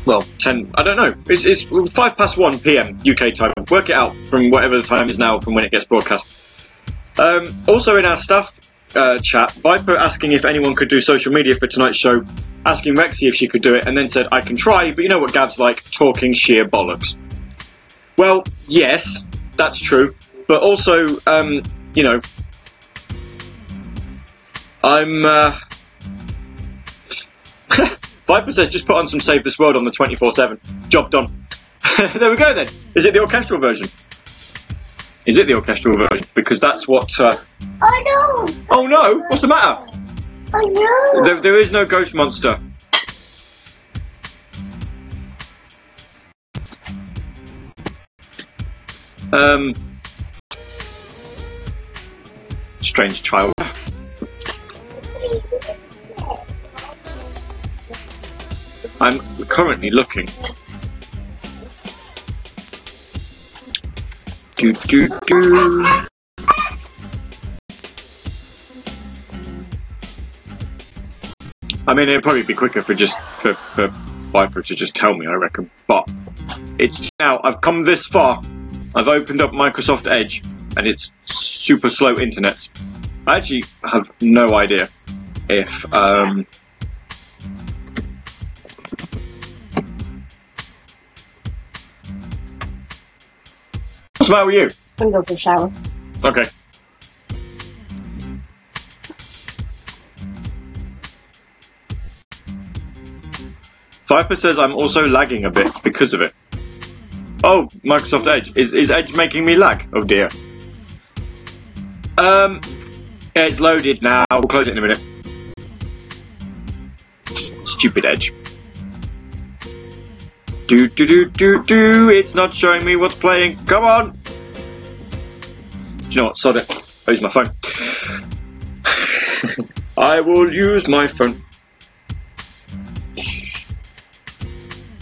well, 10, I don't know. It's, it's 5 past 1 pm UK time. Work it out from whatever the time is now from when it gets broadcast. Um, also in our staff uh, chat, Viper asking if anyone could do social media for tonight's show, asking Rexy if she could do it, and then said, I can try, but you know what Gav's like, talking sheer bollocks. Well, yes, that's true, but also, um, you know, I'm, uh... *laughs* Viper says, just put on some Save This World on the 24-7. Job done. *laughs* there we go then. Is it the orchestral version? Is it the orchestral version? Because that's what, uh... Oh no! Oh no! What's the matter? Oh no! There, there is no ghost monster. Um, strange child. I'm currently looking. Do do do. I mean, it'd probably be quicker for just for, for Viper to just tell me, I reckon. But it's now I've come this far. I've opened up Microsoft Edge, and it's super slow internet. I actually have no idea if um, what's the matter with you? I'm going for a shower. Okay. Viper says I'm also lagging a bit because of it. Oh, Microsoft Edge. Is, is Edge making me lag? Oh dear. Um, yeah, it's loaded now. We'll close it in a minute. Stupid Edge. Do do do do do. It's not showing me what's playing. Come on. Do you know what? Sod it. I'll use my phone. *sighs* I will use my phone.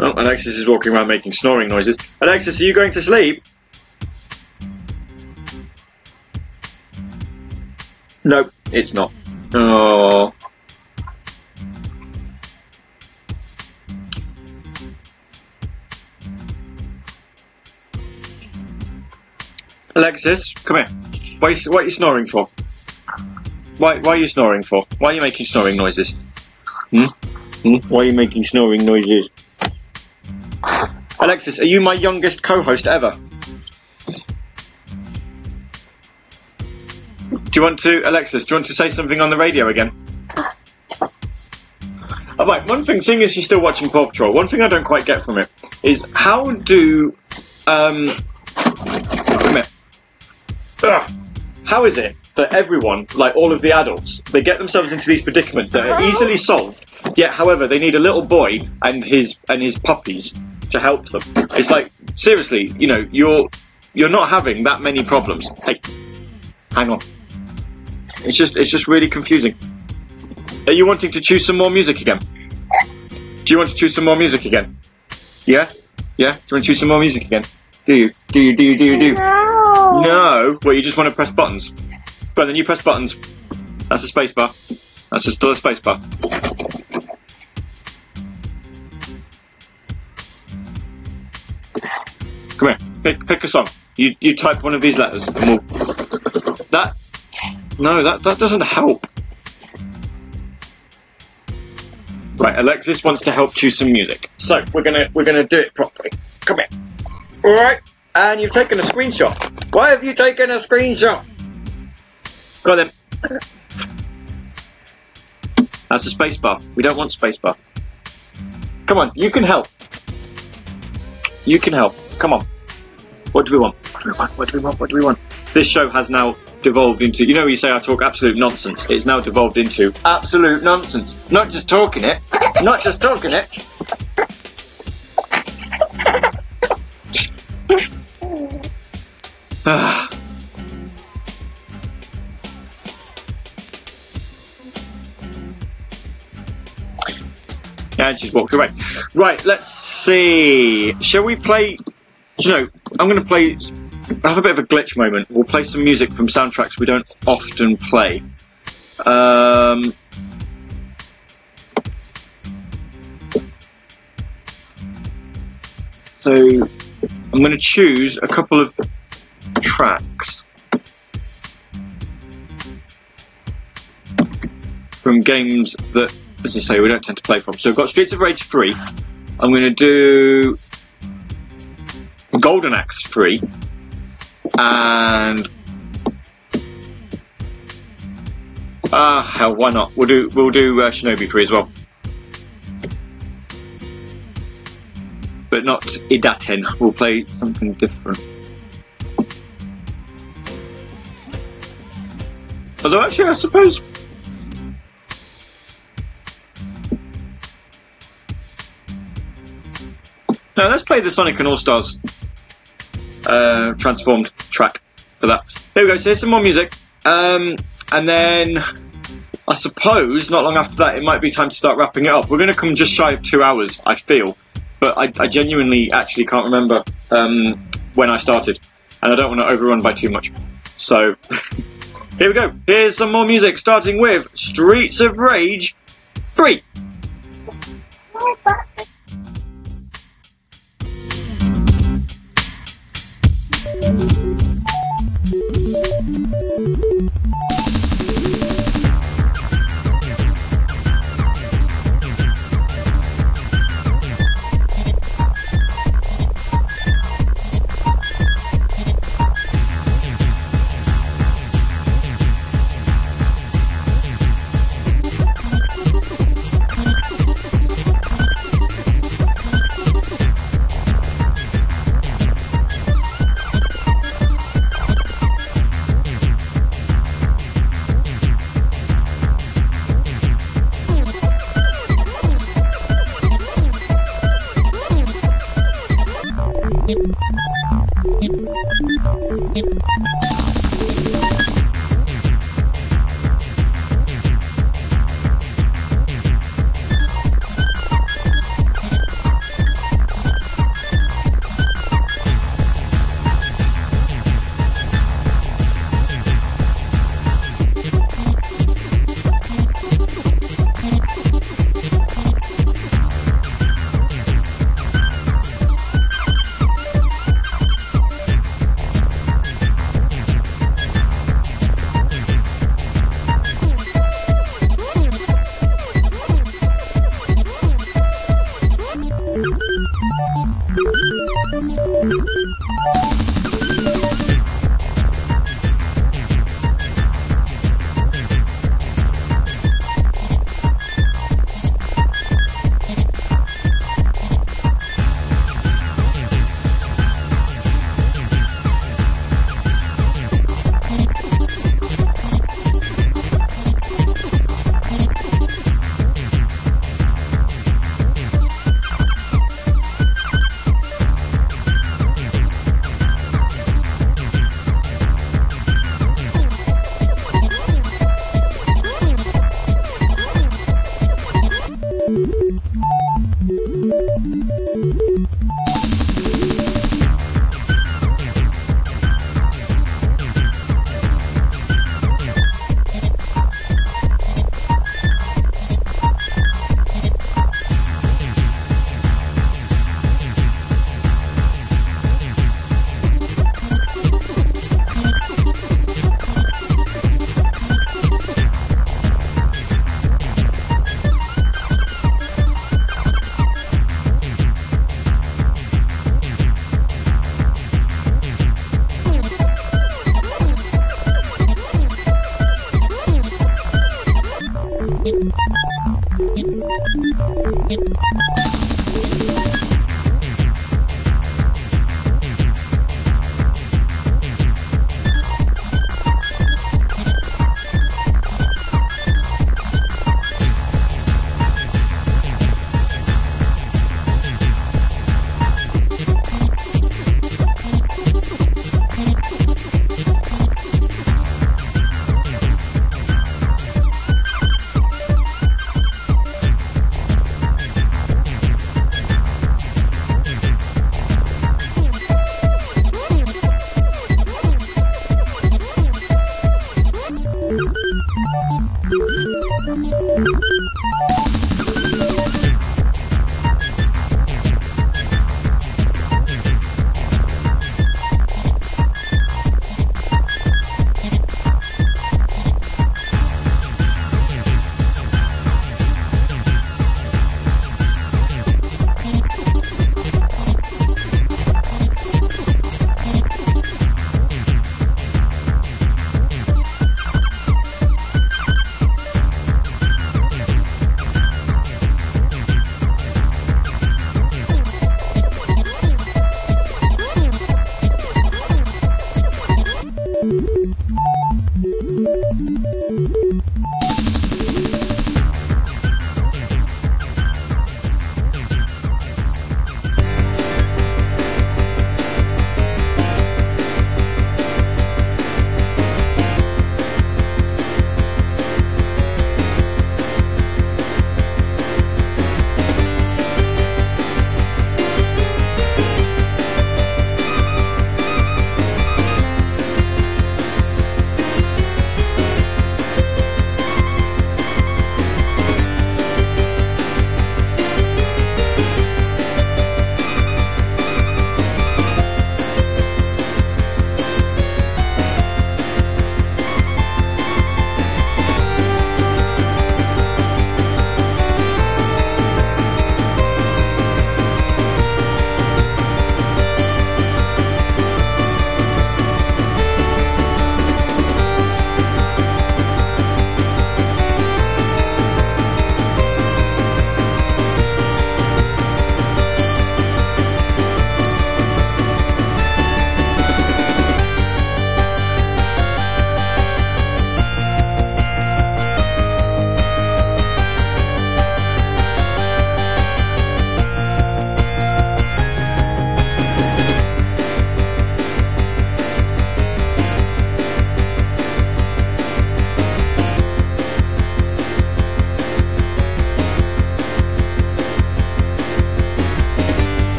Oh, Alexis is walking around making snoring noises. Alexis, are you going to sleep? No, it's not. Oh. Alexis, come here. What are, you, what are you snoring for? Why, why are you snoring for? Why are you making snoring noises? Hmm? Hmm? Why are you making snoring noises? Alexis, are you my youngest co-host ever? Do you want to, Alexis? Do you want to say something on the radio again? All right, one thing, seeing as you're still watching Paw Patrol, one thing I don't quite get from it is how do, um. Ugh. How is it that everyone, like all of the adults, they get themselves into these predicaments that are easily *laughs* solved, yet, however, they need a little boy and his and his puppies to help them. It's like seriously, you know, you're you're not having that many problems. Hey, hang on. It's just it's just really confusing. Are you wanting to choose some more music again? Do you want to choose some more music again? Yeah? Yeah? Do you want to choose some more music again? Do you? Do you? Do you? Do you? Do you? No! Oh. No. Well, you just want to press buttons. But then you press buttons. That's a space bar. That's just still a space bar. Come here. Pick, pick a song. You you type one of these letters, and we'll. That. No, that that doesn't help. Right, Alexis wants to help choose some music, so we're gonna we're gonna do it properly. Come here. All right, and you've taken a screenshot. Why have you taken a screenshot? Got then. That's a space bar. We don't want space bar. Come on, you can help. You can help. Come on. What do we want? What do we want? What do we want? What do we want? This show has now devolved into. You know, you say I talk absolute nonsense. It's now devolved into absolute nonsense. Not just talking it. Not just talking it. Ah. And she's walked away. Right, let's see. Shall we play? You know, I'm going to play. I have a bit of a glitch moment. We'll play some music from soundtracks we don't often play. Um, so I'm going to choose a couple of tracks from games that, as I say, we don't tend to play from. So I've got Streets of Rage 3. I'm going to do Golden Axe 3 and ah hell why not? We'll do we'll do uh, Shinobi 3 as well. But not Idaten. We'll play something different although actually I suppose Now, let's play the Sonic and All Stars uh, transformed track for that. There we go. So here's some more music, um, and then I suppose not long after that it might be time to start wrapping it up. We're going to come just shy of two hours, I feel, but I, I genuinely actually can't remember um, when I started, and I don't want to overrun by too much. So *laughs* Here we go. Here's some more music, starting with Streets of Rage 3.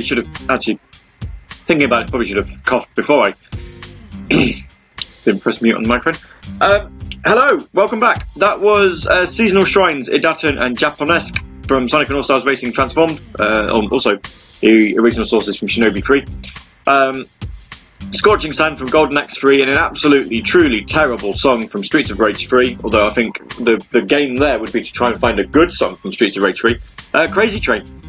Probably should have actually thinking about it. Probably should have coughed before I *coughs* didn't press mute on the microphone. Um, hello, welcome back. That was uh, seasonal shrines, Idaten and Japonesque from Sonic and All Stars Racing Transformed. Uh, also, the original sources from Shinobi 3. Um, Scorching Sand from Golden Axe 3 and an absolutely, truly terrible song from Streets of Rage 3. Although I think the, the game there would be to try and find a good song from Streets of Rage 3. Uh, Crazy Train.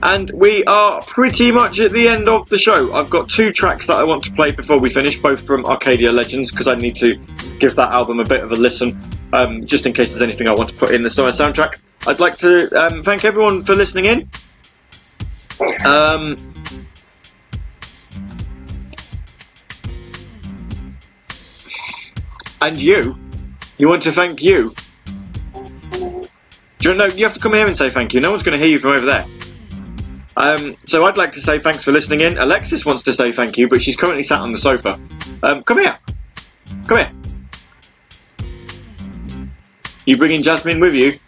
And we are pretty much at the end of the show. I've got two tracks that I want to play before we finish, both from Arcadia Legends, because I need to give that album a bit of a listen, um, just in case there's anything I want to put in the summer soundtrack. I'd like to um, thank everyone for listening in. Um, and you, you want to thank you. Do you know? You have to come here and say thank you. No one's going to hear you from over there. Um, so I'd like to say thanks for listening in. Alexis wants to say thank you, but she's currently sat on the sofa. Um, come here. Come here. You bringing Jasmine with you?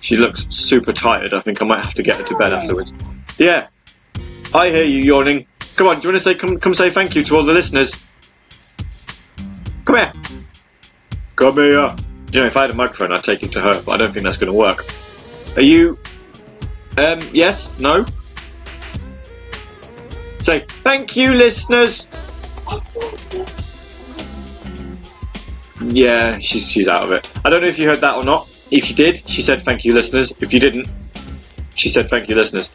She looks super tired. I think I might have to get her to bed afterwards. Yeah. I hear you yawning. Come on, do you want to say come come say thank you to all the listeners? Come here. Come here. You know, if I had a microphone, I'd take it to her, but I don't think that's going to work. Are you? Um, yes? No? Say thank you, listeners. Yeah, she's she's out of it. I don't know if you heard that or not. If you did, she said thank you, listeners. If you didn't, she said thank you, listeners.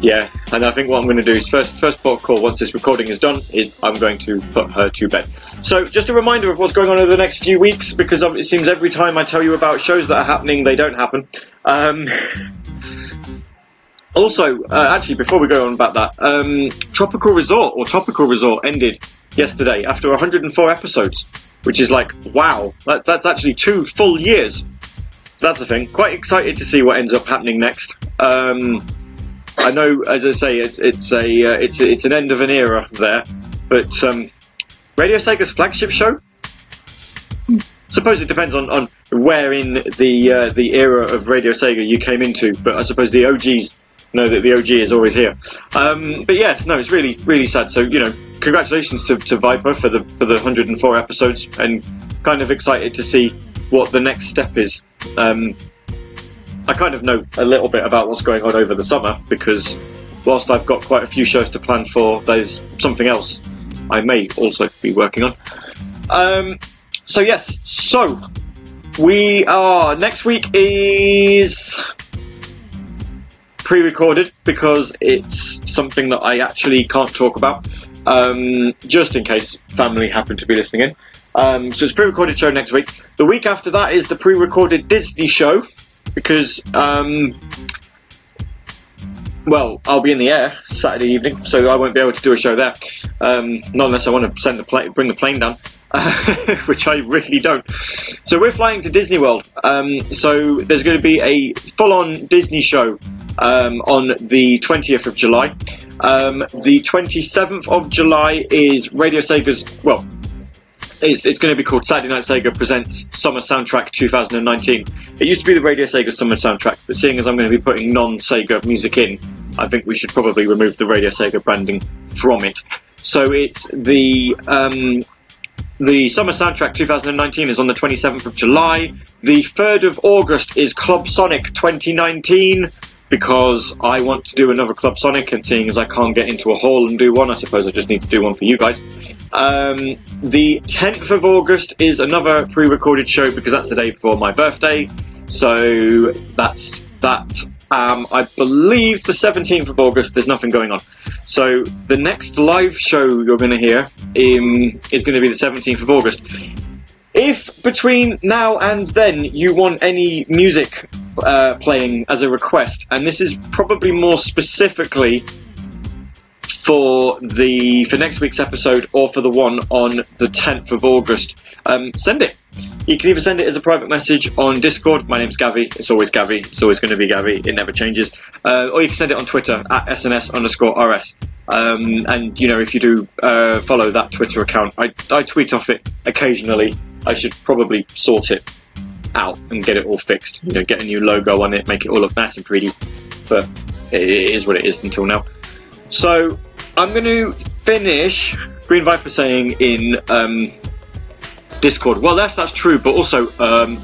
Yeah, and I think what I'm going to do is first first port call once this recording is done is I'm going to put her to bed. So just a reminder of what's going on over the next few weeks because it seems every time I tell you about shows that are happening, they don't happen. Um, *laughs* also, uh, actually, before we go on about that, um, Tropical Resort or Topical Resort ended yesterday after 104 episodes, which is like wow, that, that's actually two full years. So that's the thing. Quite excited to see what ends up happening next. Um, I know, as I say, it's it's a uh, it's it's an end of an era there, but um, Radio Sega's flagship show. Suppose it depends on, on where in the uh, the era of Radio Sega you came into, but I suppose the OGs know that the OG is always here. Um, but yes, no, it's really really sad. So you know, congratulations to, to Viper for the for the 104 episodes, and kind of excited to see what the next step is. Um, I kind of know a little bit about what's going on over the summer because whilst I've got quite a few shows to plan for, there's something else I may also be working on. Um, so yes, so we are next week is pre-recorded because it's something that I actually can't talk about, um, just in case family happen to be listening in. Um, so it's pre-recorded show next week. The week after that is the pre-recorded Disney show because um, well, I'll be in the air Saturday evening, so I won't be able to do a show there. Um, not unless I want to send the plane, bring the plane down, *laughs* which I really don't. So we're flying to Disney World. Um, so there's going to be a full-on Disney show um, on the 20th of July. Um, the 27th of July is Radio Sega's well. It's, it's going to be called Saturday Night Sega Presents Summer Soundtrack 2019. It used to be the Radio Sega Summer Soundtrack, but seeing as I'm going to be putting non-Sega music in, I think we should probably remove the Radio Sega branding from it. So it's the um, the Summer Soundtrack 2019 is on the 27th of July. The 3rd of August is Club Sonic 2019 because I want to do another Club Sonic, and seeing as I can't get into a hall and do one, I suppose I just need to do one for you guys. Um, the 10th of August is another pre recorded show because that's the day before my birthday. So that's that. Um, I believe the 17th of August, there's nothing going on. So the next live show you're going to hear um, is going to be the 17th of August. If between now and then you want any music uh, playing as a request, and this is probably more specifically for the for next week's episode or for the one on the 10th of August, um, send it. You can either send it as a private message on Discord. My name's Gavi. It's always Gavi. It's always going to be Gavi. It never changes. Uh, or you can send it on Twitter at SNS underscore RS. Um, and you know, if you do uh, follow that Twitter account, I, I tweet off it occasionally. I should probably sort it out and get it all fixed. You know, get a new logo on it, make it all look nice and pretty. But it is what it is until now. So I'm going to finish Green Viper saying in um, Discord. Well, that's that's true, but also, um,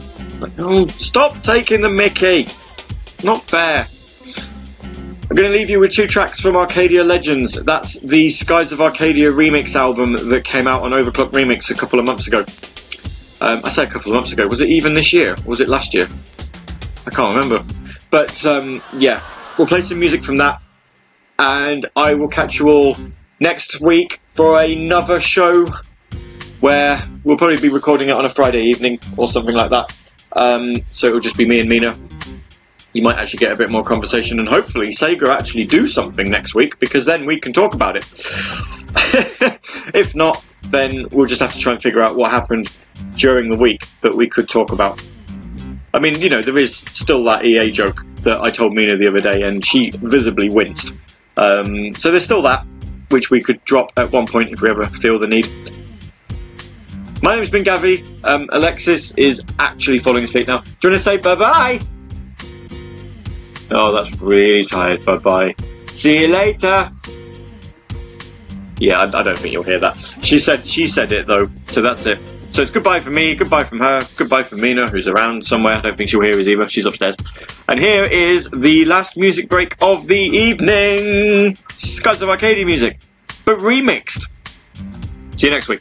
oh, stop taking the Mickey. Not fair. I'm going to leave you with two tracks from Arcadia Legends. That's the Skies of Arcadia remix album that came out on OverClocked ReMix a couple of months ago. Um, I say a couple of months ago. Was it even this year? Was it last year? I can't remember. But um, yeah, we'll play some music from that, and I will catch you all next week for another show where we'll probably be recording it on a Friday evening or something like that. Um, so it'll just be me and Mina. You might actually get a bit more conversation, and hopefully Sega actually do something next week because then we can talk about it. *laughs* if not, then we'll just have to try and figure out what happened during the week that we could talk about. I mean, you know, there is still that EA joke that I told Mina the other day, and she visibly winced. Um, so there's still that, which we could drop at one point if we ever feel the need. My name's been Gavi. Um, Alexis is actually falling asleep now. Do you want to say bye bye? Oh, that's really tired. Bye bye. See you later. Yeah, I, I don't think you'll hear that. She said she said it though, so that's it. So it's goodbye from me, goodbye from her, goodbye from Mina, who's around somewhere. I don't think she'll hear us either. She's upstairs. And here is the last music break of the evening. Skies of Arcadia music, but remixed. See you next week.